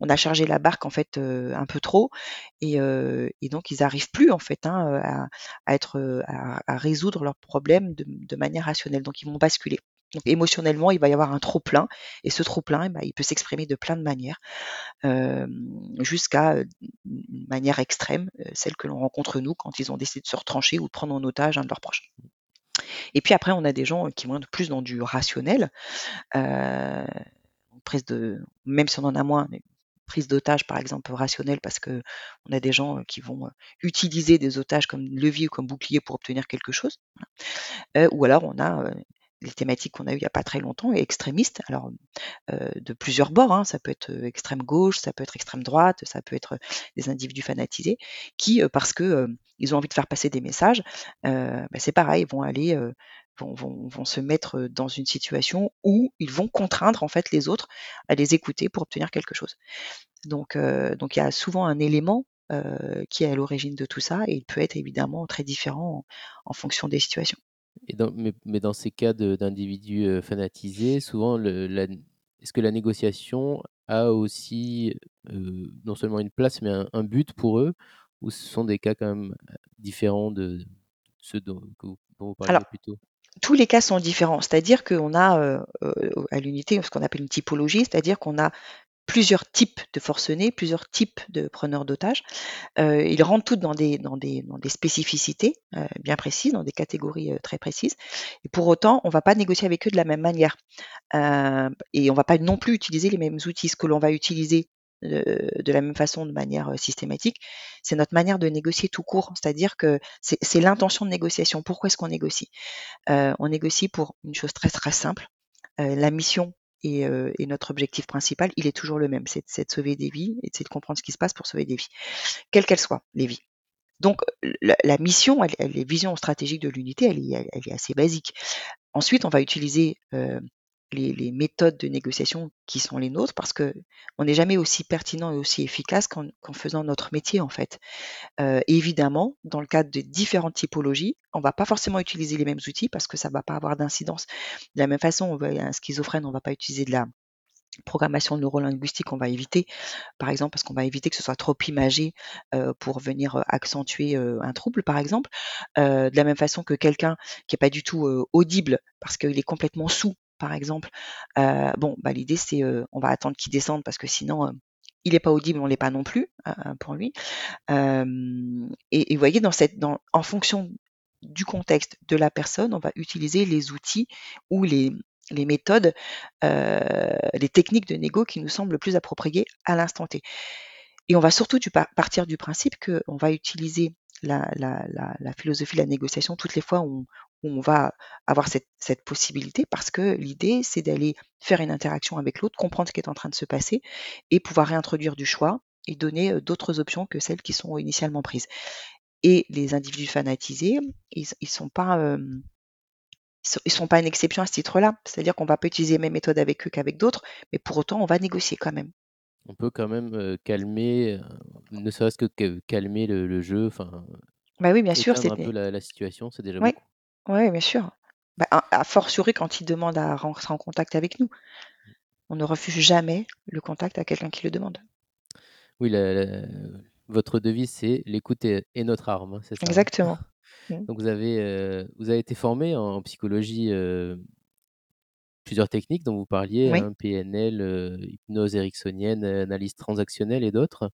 on a chargé la barque en fait, un peu trop et et donc ils arrivent plus en fait, hein, à à résoudre leurs problèmes de manière rationnelle. Donc ils vont basculer. Donc émotionnellement, il va y avoir un trop plein et ce trop plein et bah, il peut s'exprimer de plein de manières jusqu'à, une manière extrême, celle que l'on rencontre nous quand ils ont décidé de se retrancher ou de prendre en otage un de leurs proches. Et puis après on a des gens, qui vont être plus dans du rationnel, prise de même si on en a moins, prise d'otage par exemple rationnelle parce qu'on a des gens, qui vont, utiliser des otages comme levier ou comme bouclier pour obtenir quelque chose, ou alors on a, les thématiques qu'on a eues il y a pas très longtemps, extrémistes. Alors heu, de plusieurs bords, hein. Ça peut être, heu, extrême gauche, ça peut être extrême droite, ça peut être, des individus fanatisés qui, parce que, heu, ils ont envie de faire passer des messages, bah, c'est pareil, vont aller, vont se mettre, dans une situation où ils vont contraindre en fait les autres à les écouter pour obtenir quelque chose. Donc il y a souvent un élément, qui est à l'origine de tout ça et il peut être évidemment très différent en en fonction des situations. Et dans mais mais dans ces cas d'individus, heu, fanatisés, souvent est-ce que la négociation a aussi, heu, non seulement une place, mais un un but pour eux? Ou ce sont des cas quand même, heu, différents de ceux dont vous Alors parliez plus tôt? Tous les cas sont différents, c'est-à-dire qu'on a, à l'unité ce qu'on appelle une typologie, c'est-à-dire qu'on a plusieurs types de forcenés, plusieurs types de preneurs d'otages. Heu, ils rentrent toutes dans des dans des dans des spécificités, heu, bien précises, dans des catégories, heu, très précises et pour autant, on va pas négocier avec eux de la même manière. Heu et on va pas non plus utiliser les mêmes outils. Ce que l'on va utiliser, heu, de la même façon, de manière, heu, systématique, c'est notre manière de négocier tout court. C'est-à-dire que c'est l'intention de négociation. Pourquoi est-ce qu'on négocie? On négocie pour une chose très, très simple, la mission et heu et notre objectif principal, il est toujours le même, c'est de sauver des vies et c'est de comprendre ce qui se passe pour sauver des vies, quelles qu'elles soient, les vies. Donc la mission, elle elle est vision stratégique de l'unité, elle est assez basique. Ensuite, on va utiliser, heu, les méthodes de négociation qui sont les nôtres parce qu'on n'est jamais aussi pertinent et aussi efficace qu'en faisant notre métier, en fait. Heu, évidemment, dans le cadre de différentes typologies, on va pas forcément utiliser les mêmes outils parce que ça va pas avoir d'incidence. De la même façon, un schizophrène, on va pas utiliser de la programmation neurolinguistique, on va éviter, par exemple, parce qu'on va éviter que ce soit trop imagé pour venir accentuer un trouble, par exemple. de la même façon que quelqu'un qui est pas du tout audible parce qu'il est complètement sous, par exemple. bon, bah, l'idée c'est on va attendre qu'il descende parce que sinon il n'est pas audible, on l'est pas non plus pour lui. et, vous voyez, dans cette, dans, en fonction du contexte de la personne, on va utiliser les outils ou les, les méthodes, euh, les techniques de négo qui nous semblent le plus appropriées à l'instant T. Et on va surtout partir du principe qu'on va utiliser la, philosophie de la négociation toutes les fois où on, va avoir cette, possibilité parce que l'idée, c'est d'aller faire une interaction avec l'autre, comprendre ce qui est en train de se passer et pouvoir réintroduire du choix et donner euh, d'autres options que celles qui sont initialement prises. Et les individus fanatisés, ils ne sont pas... Euh, ils sont pas une exception à ce titre-là. C'est-à-dire qu'on va pas utiliser les mêmes méthodes avec eux qu'avec d'autres, mais pour autant, on va négocier quand même. On peut quand même calmer, ne serait-ce que calmer le, jeu, enfin. Bah oui, bien sûr, c'est un peu la, situation, c'est déjà beaucoup. Oui, bien sûr. Bah, à, fortiori quand ils demandent à rentrer en contact avec nous. On ne refuse jamais le contact à quelqu'un qui le demande. Oui, votre devise, c'est l'écoute est, notre arme, c'est ça hein? Exactement. Mmh. Donc vous avez, euh, vous avez été formé en psychologie, euh, plusieurs techniques dont vous parliez, hein, PNL, euh, hypnose ericksonienne, analyse transactionnelle et d'autres.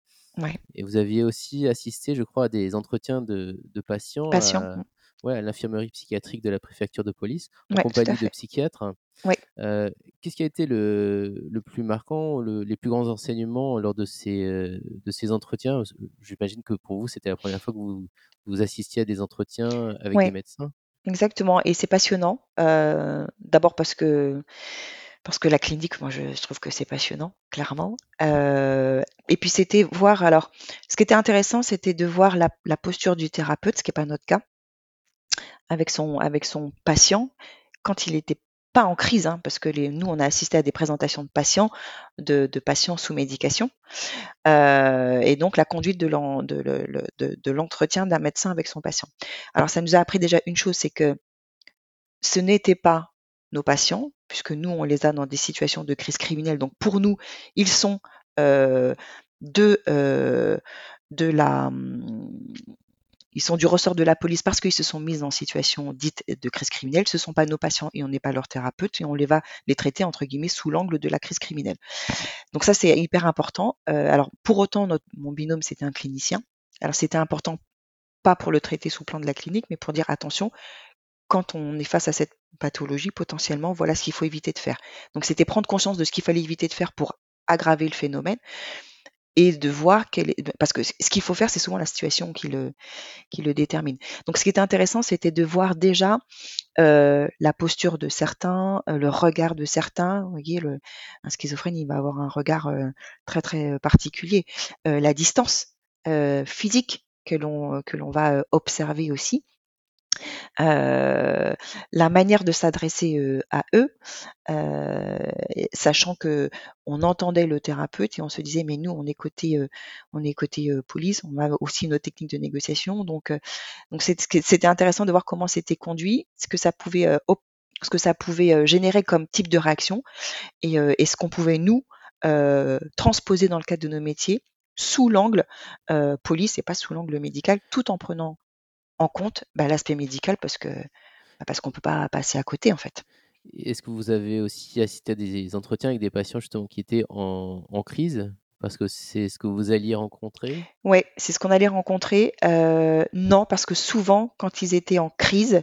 Et vous aviez aussi assisté, je crois, à des entretiens de, de patients, Patients. Mmh ouais, à l'infirmerie psychiatrique de la préfecture de police, en compagnie de psychiatres. Qu'est-ce qui a été le, le plus marquant, les plus grands enseignements lors de ces, de ces entretiens? J'imagine que pour vous, c'était la première fois que vous, vous assistiez à des entretiens avec des médecins. Exactement, et c'est passionnant. D'abord parce que parce que la clinique, moi, je, trouve que c'est passionnant, clairement. et puis c'était voir. Alors, ce qui était intéressant, c'était de voir la, la posture du thérapeute, ce qui n'est pas notre cas avec son, avec son patient quand il n'était pas en crise, hein, parce que nous, on a assisté à des présentations de patients, de, patients sous médication, euh, et donc la conduite de, l'entretien d'un médecin avec son patient. Alors, ça nous a appris déjà une chose, c'est que ce n'était pas nos patients, puisque nous, on les a dans des situations de crise criminelle. Donc, pour nous, ils sont euh, de, euh, de la ils sont du ressort de la police parce qu'ils se sont mis en situation dite de crise criminelle. Ce ne sont pas nos patients et on n'est pas leur thérapeute et on les va les traiter entre guillemets sous l'angle de la crise criminelle. Donc ça c'est hyper important. Euh, alors pour autant, mon binôme c'était un clinicien. Alors c'était important pas pour le traiter sous plan de la clinique, mais pour dire attention, quand on est face à cette pathologie, potentiellement, voilà ce qu'il faut éviter de faire. Donc c'était prendre conscience de ce qu'il fallait éviter de faire pour aggraver le phénomène et de voir est, parce que ce qu'il faut faire, c'est souvent la situation qui le, qui le détermine. Donc, ce qui était intéressant, c'était de voir déjà euh, la posture de certains, euh, le regard de certains. Vous voyez, le, un schizophrène, il va avoir un regard euh, très très particulier. la distance physique que l'on que l'on va observer aussi. Euh, la manière de s'adresser euh, à eux, euh, sachant que on entendait le thérapeute et on se disait mais nous on est côté on est police, on a aussi nos techniques de négociation, donc donc c'était intéressant de voir comment c'était conduit, ce que ça pouvait ce générer comme type de réaction et, et ce qu'on pouvait nous transposer dans le cadre de nos métiers sous l'angle police et pas sous l'angle médical, tout en prenant en compte bah, l'aspect médical parce que bah, parce qu'on peut pas passer à côté en fait. Est-ce que vous avez aussi assisté à des entretiens avec des patients justement qui étaient en, en crise? Parce que c'est ce que vous alliez rencontrer? Oui, c'est ce qu'on allait rencontrer. Euh, non, parce que souvent, quand ils étaient en crise,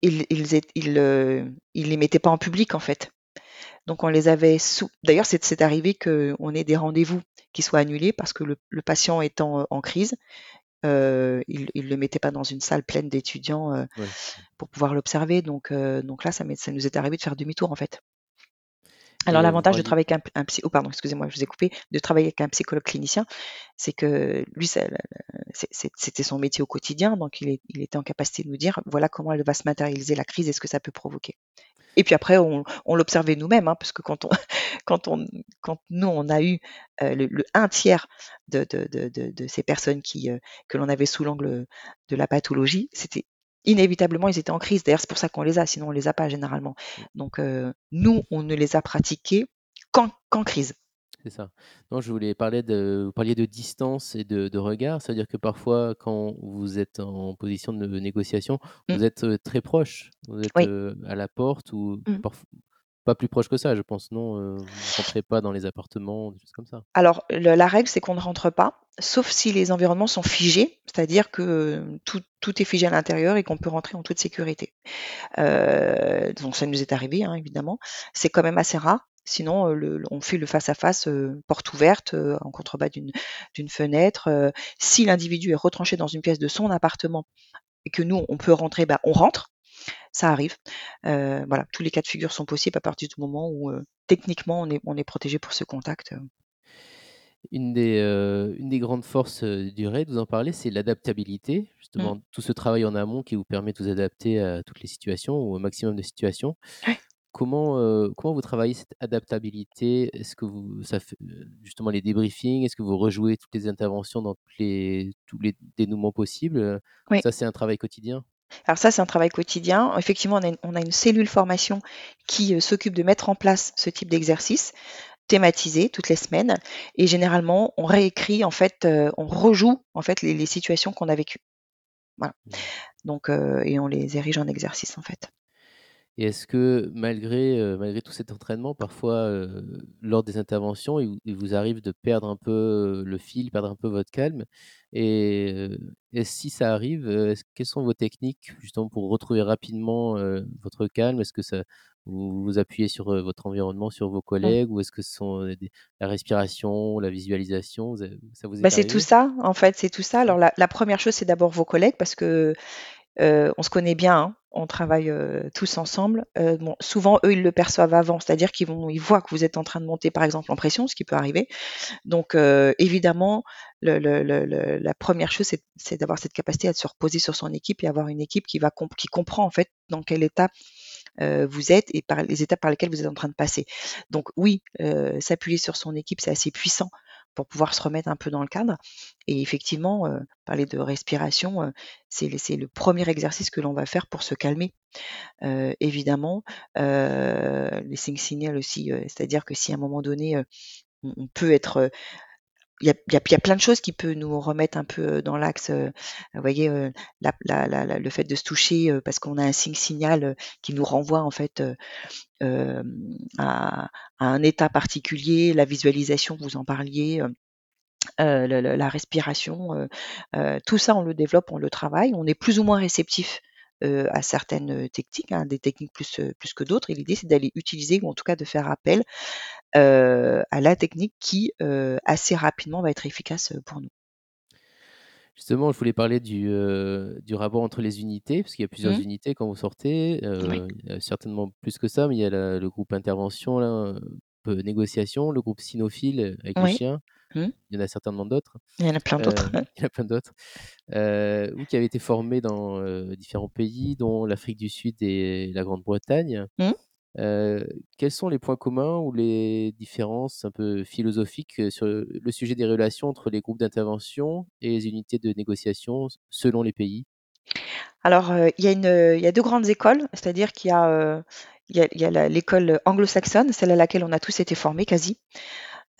ils, ils, ils, euh, ils, les mettaient pas en public en fait. Donc on les avait sous. D'ailleurs, c'est arrivé qu'on ait des rendez-vous qui soient annulés parce que le, le patient étant en crise, euh, il ne le mettait pas dans une salle pleine d'étudiants euh, pour pouvoir l'observer. Donc, euh, donc là, ça, ça nous est arrivé de faire demi-tour en fait. Alors l'avantage de travailler avec un, un psy, oh pardon, excusez-moi, je vous ai coupé, de travailler avec un psychologue clinicien, c'est que lui, c'était son métier au quotidien, donc il, est, il, était en capacité de nous dire, voilà comment elle va se matérialiser la crise et ce que ça peut provoquer. Et puis après, on, on l'observait nous-mêmes, hein, parce que quand on, quand on, quand nous on a eu euh, le, un tiers de, de, de, de ces personnes qui euh, que l'on avait sous l'angle de la pathologie, c'était inévitablement ils étaient en crise. D'ailleurs, c'est pour ça qu'on les a, sinon on les a pas généralement. Mmh. Donc euh, nous, on ne les a pratiqués qu'en crise. C'est ça. Non, je voulais parler de vous parliez de distance et de de regard. C'est-à-dire que parfois, quand vous êtes en position de négociation, Mmh. vous êtes, très proche. Vous êtes, Oui. à la porte ou Mmh. parf pas plus proche que ça, je pense, non? Heu, vous rentrez pas dans les appartements, des choses comme ça? Alors le la règle, c'est qu'on ne rentre pas, sauf si les environnements sont figés, c'est-à-dire que, heu, tout est figé à l'intérieur et qu'on peut rentrer en toute sécurité. Heu, donc ça nous est arrivé, hein, évidemment. C'est quand même assez rare. Sinon, le on fait le face à face, heu, porte ouverte, en contrebas d'une fenêtre. Si l'individu est retranché dans une pièce de son appartement et que nous, on peut rentrer, bah, on rentre. Ça arrive. Heu, voilà, tous les cas de figure sont possibles à partir du moment où, heu, techniquement on est on est protégé pour ce contact, heu. Une des, heu, une des grandes forces, du RAID, vous en parlez, c'est l'adaptabilité. Mmh. Justement, tout ce travail en amont qui vous permet de vous adapter à toutes les situations ou au maximum de situations. Ouais. Comment, vous travaillez cette adaptabilité? Est-ce que vous ça fait, heu, justement les débriefings, est-ce que vous rejouez toutes les interventions dans les tous les dénouements possibles? Ça, c'est un travail quotidien? Alors ça, c'est un travail quotidien. Effectivement, on a une on a une cellule formation qui, heu, s'occupe de mettre en place ce type d'exercice, thématisé toutes les semaines et généralement, on réécrit en fait, heu, on rejoue en fait les les situations qu'on a vécues. Voilà. Mmh. Donc heu et on les érige en exercice, en fait. Et est-ce que malgré, heu, malgré tout cet entraînement, parfois, heu, lors des interventions, il vous il vous arrive de perdre un peu, le fil, perdre un peu votre calme? Et et si ça arrive, est-ce quelles sont vos techniques justement pour retrouver rapidement, votre calme? Est-ce que ça vous vous appuyez sur, votre environnement, sur vos Mmh. collègues ou est-ce que ce sont, des la respiration, la visualisation? Ça vous Bah, est c'est tout ça, en fait, c'est tout ça. Alors la la 1re chose, c'est d'abord vos collègues parce que, on se connaît bien, hein, on travaille, tous ensemble. Souvent, eux, ils le perçoivent avant, c'est-à-dire qu'ils vont ils voient que vous êtes en train de monter, par exemple, en pression, ce qui peut arriver. Donc évidemment, la 1re chose, c'est d'avoir cette capacité à se reposer sur son équipe et avoir une équipe qui comprend, en fait, dans quel état, vous êtes et les étapes par lesquelles vous êtes en train de passer. Donc oui, s'appuyer sur son équipe, c'est assez puissant pour pouvoir se remettre un peu dans le cadre et effectivement, heu, parler de respiration, heu, c'est le 1er exercice que l'on va faire pour se calmer. Heu, évidemment, les signes signaux aussi, c'est-à-dire que si à un moment donné, on peut être, il y a plein de choses qui peut nous remettre un peu, heu, dans l'axe, heu, vous voyez, la le fait de se toucher, parce qu'on a un signe signal, qui nous renvoie en fait, à un état particulier, la visualisation, vous en parliez, la respiration, tout ça, on le développe, on le travaille. On est plus ou moins réceptif, heu, à certaines, heu, techniques, hein, des techniques plus, heu, plus que d'autres et l'idée, c'est d'aller utiliser ou en tout cas de faire appel, à la technique qui, assez rapidement va être efficace, pour nous. Justement, je voulais parler du, rapport entre les unités, parce qu'il y a plusieurs Mmh. unités quand vous sortez, Oui. heu, il y a certainement plus que ça, mais il y a la le groupe intervention là, négociation, le groupe cynophile avec les chiens. Mmh. Il y en a certainement d'autres. Il y en a plein d'autres. Heu, il y en a plein d'autres. Heu, vous qui avez été formé dans, heu, différents pays, dont l'Afrique du Sud et la Grande-Bretagne, Mmh. heu, quels sont les points communs ou les différences un peu philosophiques, sur le sujet des relations entre les groupes d'intervention et les unités de négociation selon les pays? Alors, il y a une, heu, il y a 2 grandes écoles, c'est-à-dire qu'il y a, il y l'école anglo-saxonne, celle à laquelle on a tous été formés quasi,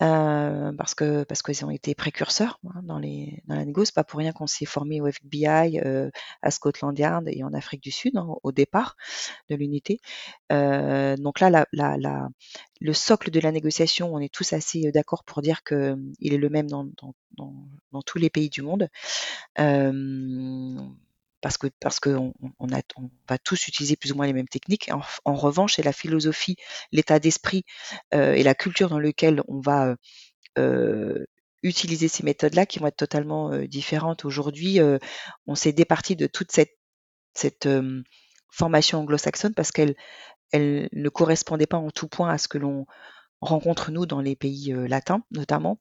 heu, parce que parce qu'ils ont été précurseurs, hein, dans les dans la négo. Pas pour rien qu'on s'est formés au FBI, heu, à Scotland Yard et en Afrique du Sud, hein, au départ de l'unité. Heu, donc là, le socle de la négociation, on est tous assez, d'accord pour dire que, il est le même dans dans tous les pays du monde. Parce que parce va tous utiliser plus ou moins les mêmes techniques. En revanche, c'est la philosophie, l'état d'esprit, heu et la culture dans lequel on va, heu heu, utiliser ces méthodes-là qui vont être totalement, différentes. Aujourd'hui, on s'est départis de toute cette formation anglo-saxonne parce qu'elle elle ne correspondait pas en tout point à ce que l'on rencontre nous dans les pays, latins notamment.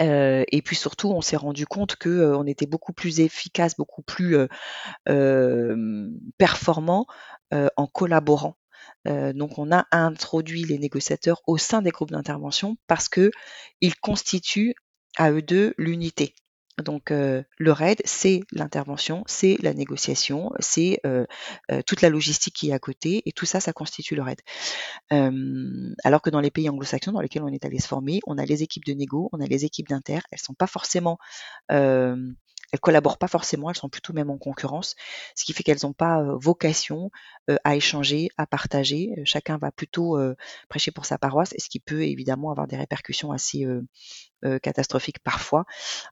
Heu et puis surtout, on s'est rendu compte que, heu, on était beaucoup plus efficace, beaucoup plus, heu, hem, performants, heu, en collaborant. Donc on a introduit les négociateurs au sein des groupes d'intervention parce qu'ils constituent à eux 2 l'unité. Donc le RAID, c'est l'intervention, c'est la négociation, c'est toute la logistique qui est à côté, et tout ça, ça constitue le RAID. alors que dans les pays anglo-saxons dans lesquels on est allé se former, on a les équipes de négo, on a les équipes d'inter, elles sont pas forcément elles collaborent pas forcément, elles sont plutôt même en concurrence, ce qui fait qu'elles n'ont pas vocation à échanger, à partager. Chacun va plutôt prêcher pour sa paroisse, et ce qui peut évidemment avoir des répercussions assez catastrophiques parfois.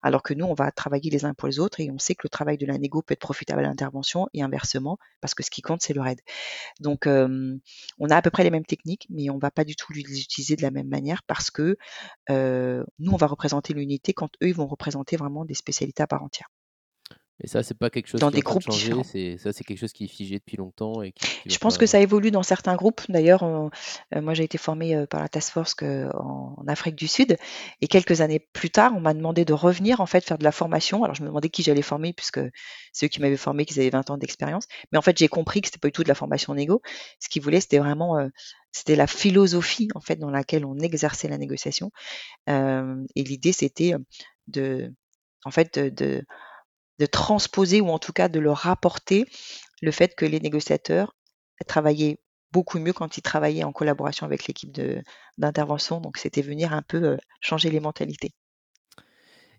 Alors que nous, on va travailler les uns pour les autres, et on sait que le travail de la négo peut être profitable à l'intervention et inversement, parce que ce qui compte, c'est le RAID. Donc, on a à peu près les mêmes techniques, mais on va pas du tout les utiliser de la même manière parce que nous, on va représenter l'unité quand eux, ils vont représenter vraiment des spécialités à part entière. Et ça, c'est pas quelque chose Dans qui des groupes changer, différents. c'est ça, c'est quelque chose qui est figé depuis longtemps et qui Je pense que ça évolue dans certains groupes. D'ailleurs, euh, moi j'ai été formée euh, par la Task Force que- en, en Afrique du Sud et quelques années plus tard, on m'a demandé de revenir en fait faire de la formation. Alors je me demandais qui j'allais former puisque ceux qui m'avaient formé, qu'ils avaient 20 ans d'expérience. Mais en fait, j'ai compris que c'était pas du tout de la formation négo. Ce qu'ils voulaient, c'était vraiment euh, c'était la philosophie en fait dans laquelle on exerçait la négociation. Et l'idée, c'était de en fait de, de de transposer ou en tout cas de leur rapporter le fait que les négociateurs travaillaient beaucoup mieux quand ils travaillaient en collaboration avec l'équipe d'intervention. Donc, c'était venir un peu euh, changer les mentalités.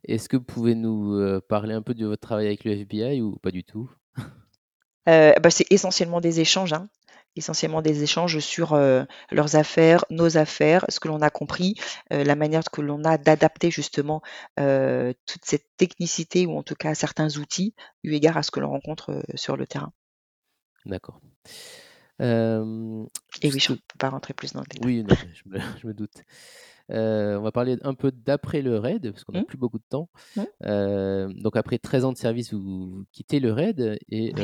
Est-ce que vous pouvez nous euh, parler un peu de votre travail avec le FBI ou pas du tout? Euh, bah, c'est essentiellement des échanges, hein. essentiellement des échanges sur euh, leurs affaires, nos affaires, ce que l'on a compris, euh, la manière que l'on a d'adapter justement toute cette technicité ou en tout cas certains outils eu égard à ce que l'on rencontre sur le terrain. D'accord. Euh, Et oui, je ne peux pas rentrer plus dans le détail. Oui, non, je me, je me doute. Euh, on va parler un peu d'après le raid, parce qu'on n'a Mm. plus beaucoup de temps. Mm. Euh, donc après 13 ans de service, vous, quittez le raid et Oui.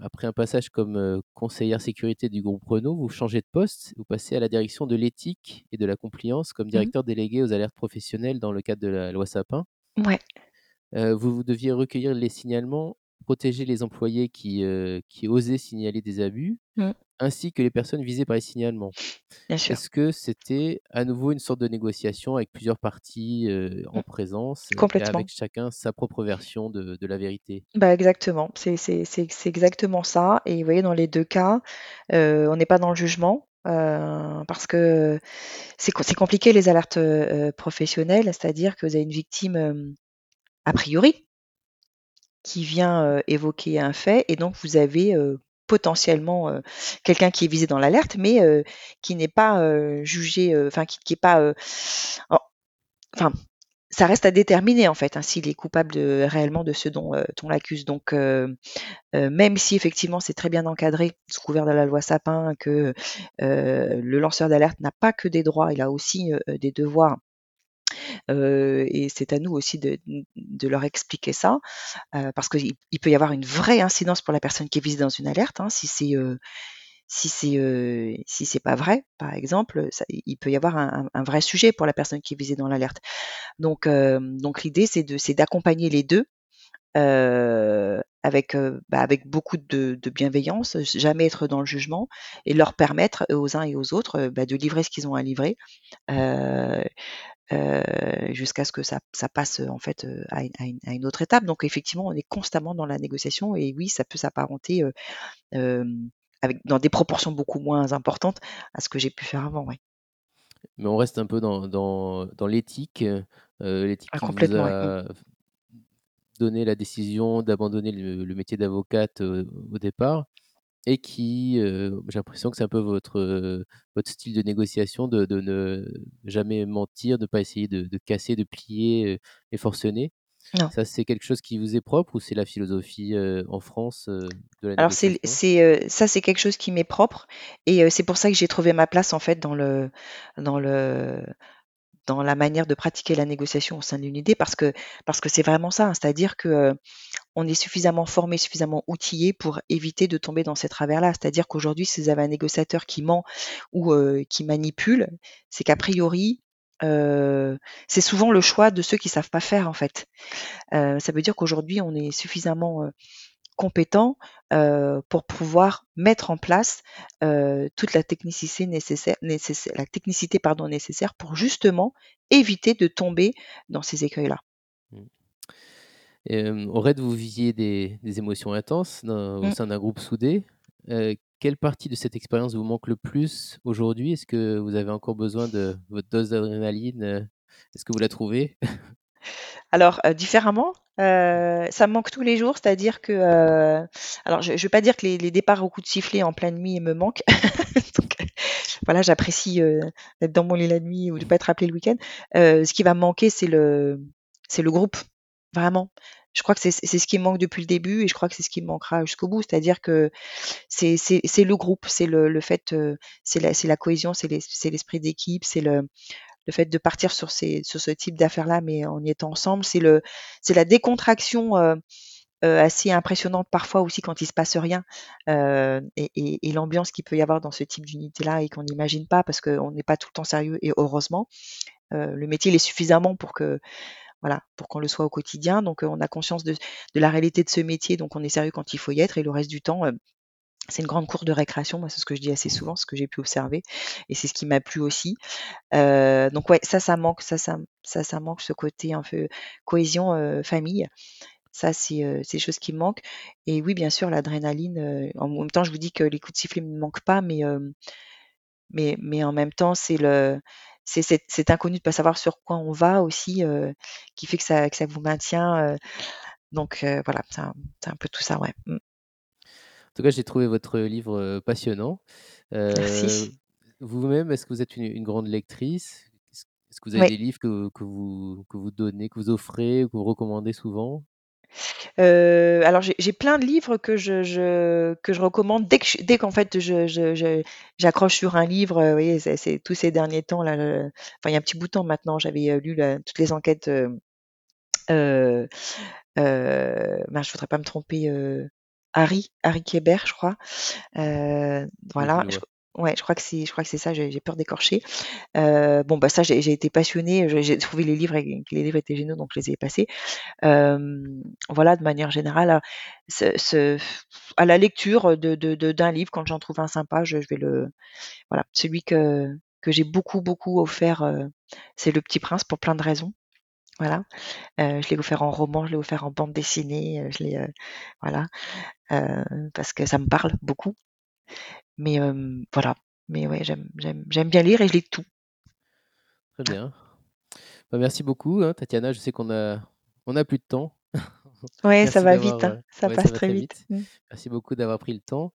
après un passage comme conseillère sécurité du groupe Renault, vous changez de poste, vous passez à la direction de l'éthique et de la compliance comme directeur délégué aux alertes professionnelles dans le cadre de la loi Sapin. Ouais. Vous, vous deviez recueillir les signalements, protéger les employés qui, euh, qui osaient signaler des abus, Mm. ainsi que les personnes visées par les signalements. Est-ce que c'était à nouveau une sorte de négociation avec plusieurs parties euh, en Mm. présence et Complètement. avec chacun sa propre version de, de la vérité? Bah exactement, c'est exactement ça. Et vous voyez, dans les deux cas, euh, on n'est pas dans le jugement. euh, parce que c'est co- c'est compliqué les alertes euh, professionnelles, c'est-à-dire que vous avez une victime euh, a priori qui vient évoquer un fait et donc vous avez potentiellement quelqu'un qui est visé dans l'alerte mais qui n'est pas jugé, enfin qui, qui est pas, en- enfin ça reste à déterminer en fait hein, s'il est coupable réellement de ce dont on l'accuse. Donc même si effectivement c'est très bien encadré sous couvert de la loi Sapin, que le lanceur d'alerte n'a pas que des droits, il a aussi des devoirs. Et c'est à nous aussi de, leur expliquer ça, parce qu'il il peut y avoir une vraie incidence pour la personne qui est visée dans une alerte, hein, si c'est euh, si c'est si c'est pas vrai, par exemple, il peut y avoir un, vrai sujet pour la personne qui est visée dans l'alerte. Donc donc l'idée c'est de c'est d'accompagner les deux avec, bah, avec beaucoup de, bienveillance, jamais être dans le jugement et leur permettre aux uns et aux autres bah, de livrer ce qu'ils ont à livrer jusqu'à ce que ça, ça passe en fait à, une- à une, à une autre étape. Donc effectivement, on est constamment dans la négociation et oui, ça peut s'apparenter avec, dans des proportions beaucoup moins importantes à ce que j'ai pu faire avant. Ouais. Mais on reste un peu dans, dans, dans l'éthique, euh, l'éthique Ah, qui vous ouais. a donné la décision d'abandonner le, le métier d'avocate euh, au départ et qui, euh, j'ai l'impression que c'est un peu votre, euh, votre style de négociation, de, de ne jamais mentir, de ne pas essayer de, de casser, de plier euh, et forcener. Non. Ça, c'est quelque chose qui vous est propre ou c'est la philosophie euh, en France euh, de la Alors c'est, euh, ça c'est quelque chose qui m'est propre et c'est pour ça que j'ai trouvé ma place en fait dans le dans le dans la manière de pratiquer la négociation au sein de l'unité parce que parce que c'est vraiment ça, hein, c'est-à-dire que on est suffisamment formé, suffisamment outillé pour éviter de tomber dans ces travers-là. C'est-à-dire qu'aujourd'hui, si vous avez un négociateur qui ment ou euh, qui manipule, c'est qu'a priori euh, c'est souvent le choix de ceux qui savent pas faire en fait. Euh, ça veut dire qu'aujourd'hui, on est suffisamment compétent pour pouvoir mettre en place toute la technicité nécessaire, nécessaire, la technicité pardon nécessaire pour justement éviter de tomber dans ces écueils-là. Au Raid, vous viviez des, des émotions intenses au Mmh. sein d'un groupe soudé. quelle partie de cette expérience vous manque le plus aujourd'hui? Est-ce que vous avez encore besoin de votre dose d'adrénaline Est-ce que vous la trouvez? Alors, différemment, ça me manque tous les jours, c'est-à-dire que, alors je ne vais pas dire que les, les, départs au coup de sifflet en pleine nuit me manquent. Donc, voilà, j'apprécie d'être dans mon lit la nuit ou de pas être appelé le week-end. ce qui va me manquer, c'est le, c'est le groupe, vraiment. Je crois que c'est ce qui me manque depuis le début et je crois que c'est ce qui me manquera jusqu'au bout. C'est-à-dire que c'est le groupe, c'est le, le, fait, c'est la, la cohésion, c'est l'esprit d'équipe, c'est le, le fait de partir sur, ces, sur ce type d'affaires-là, mais en y étant ensemble, c'est la décontraction euh, euh, assez impressionnante parfois aussi quand il se passe rien euh, et, et, l'ambiance qu'il peut y avoir dans ce type d'unité-là et qu'on n'imagine pas parce qu'on n'est pas tout le temps sérieux et heureusement. Euh, le métier il est suffisamment pour que voilà, pour qu'on le soit au quotidien. Donc on a conscience de, la réalité de ce métier, donc on est sérieux quand il faut y être et le reste du temps, c'est une grande cour de récréation, moi c'est ce que je dis assez souvent, ce que j'ai pu observer, et c'est ce qui m'a plu aussi. Euh, donc ouais, ça, ça manque, ça, ça, ça, manque ce côté un peu cohésion euh, famille. Ça, c'est euh, des choses qui me manquent. Et oui, bien sûr, l'adrénaline. Euh, en même temps, je vous dis que les coups de sifflet ne manquent pas, euh, mais en même temps, c'est le c'est cet, inconnu de pas savoir sur quoi on va aussi qui fait que ça que ça vous maintient. donc voilà, c'est un, un, peu tout ça, ouais. Mmh. En tout cas, j'ai trouvé votre livre passionnant. Merci. Vous-même, est-ce que vous êtes une, grande lectrice? Est-ce que vous avez des livres que, que, vous, que vous donnez, que vous offrez, que vous recommandez souvent? Euh, alors j'ai plein de livres que je, je, que je recommande dès que dès qu'en fait je, j'accroche sur un livre. vous voyez, c'est tous ces derniers temps là. enfin, il y a un petit bout de temps maintenant, j'avais lu toutes les enquêtes. Euh, euh, ben, je voudrais pas me tromper. Harry, Harry Kéber, je crois. Euh, voilà. Ouais, je crois que c'est, je crois que c'est ça. J'ai peur d'écorcher. Euh, bon, bah ça, j'ai été passionnée. J'ai trouvé les livres, les livres étaient géniaux, donc je les ai passés. Euh, voilà, de manière générale, ce, à la lecture de d'un de, livre, quand j'en trouve un sympa, je, je, vais le, voilà, celui que que j'ai beaucoup beaucoup offert, c'est Le Petit Prince pour plein de raisons. Voilà. Euh, je l'ai offert en roman, je l'ai offert en bande dessinée, je l'ai, voilà. Euh, parce que ça me parle beaucoup. Mais voilà. Mais ouais, j'aime, j'aime, j'aime bien lire et je lis tout. Très bien. Bah, merci beaucoup, hein, Tatiana. Je sais qu'on a, on a plus de temps. Ouais, ça va vite, hein. ça passe très, vite. Mmh. Merci beaucoup d'avoir pris le temps.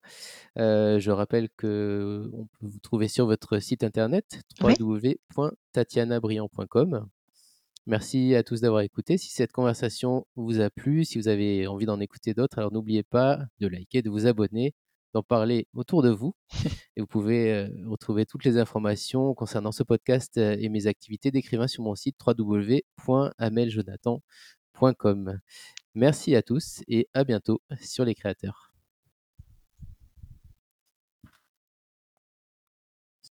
Euh, je rappelle que on peut vous trouver sur votre site internet oui. www.tatianabriand.com. Merci à tous d'avoir écouté. Si cette conversation vous a plu, si vous avez envie d'en écouter d'autres, alors n'oubliez pas de liker, de vous abonner, d'en parler autour de vous. Et vous pouvez euh, retrouver toutes les informations concernant ce podcast euh, et mes activités d'écrivain sur mon site www.ameljonathan.com. Merci à tous et à bientôt sur les créateurs.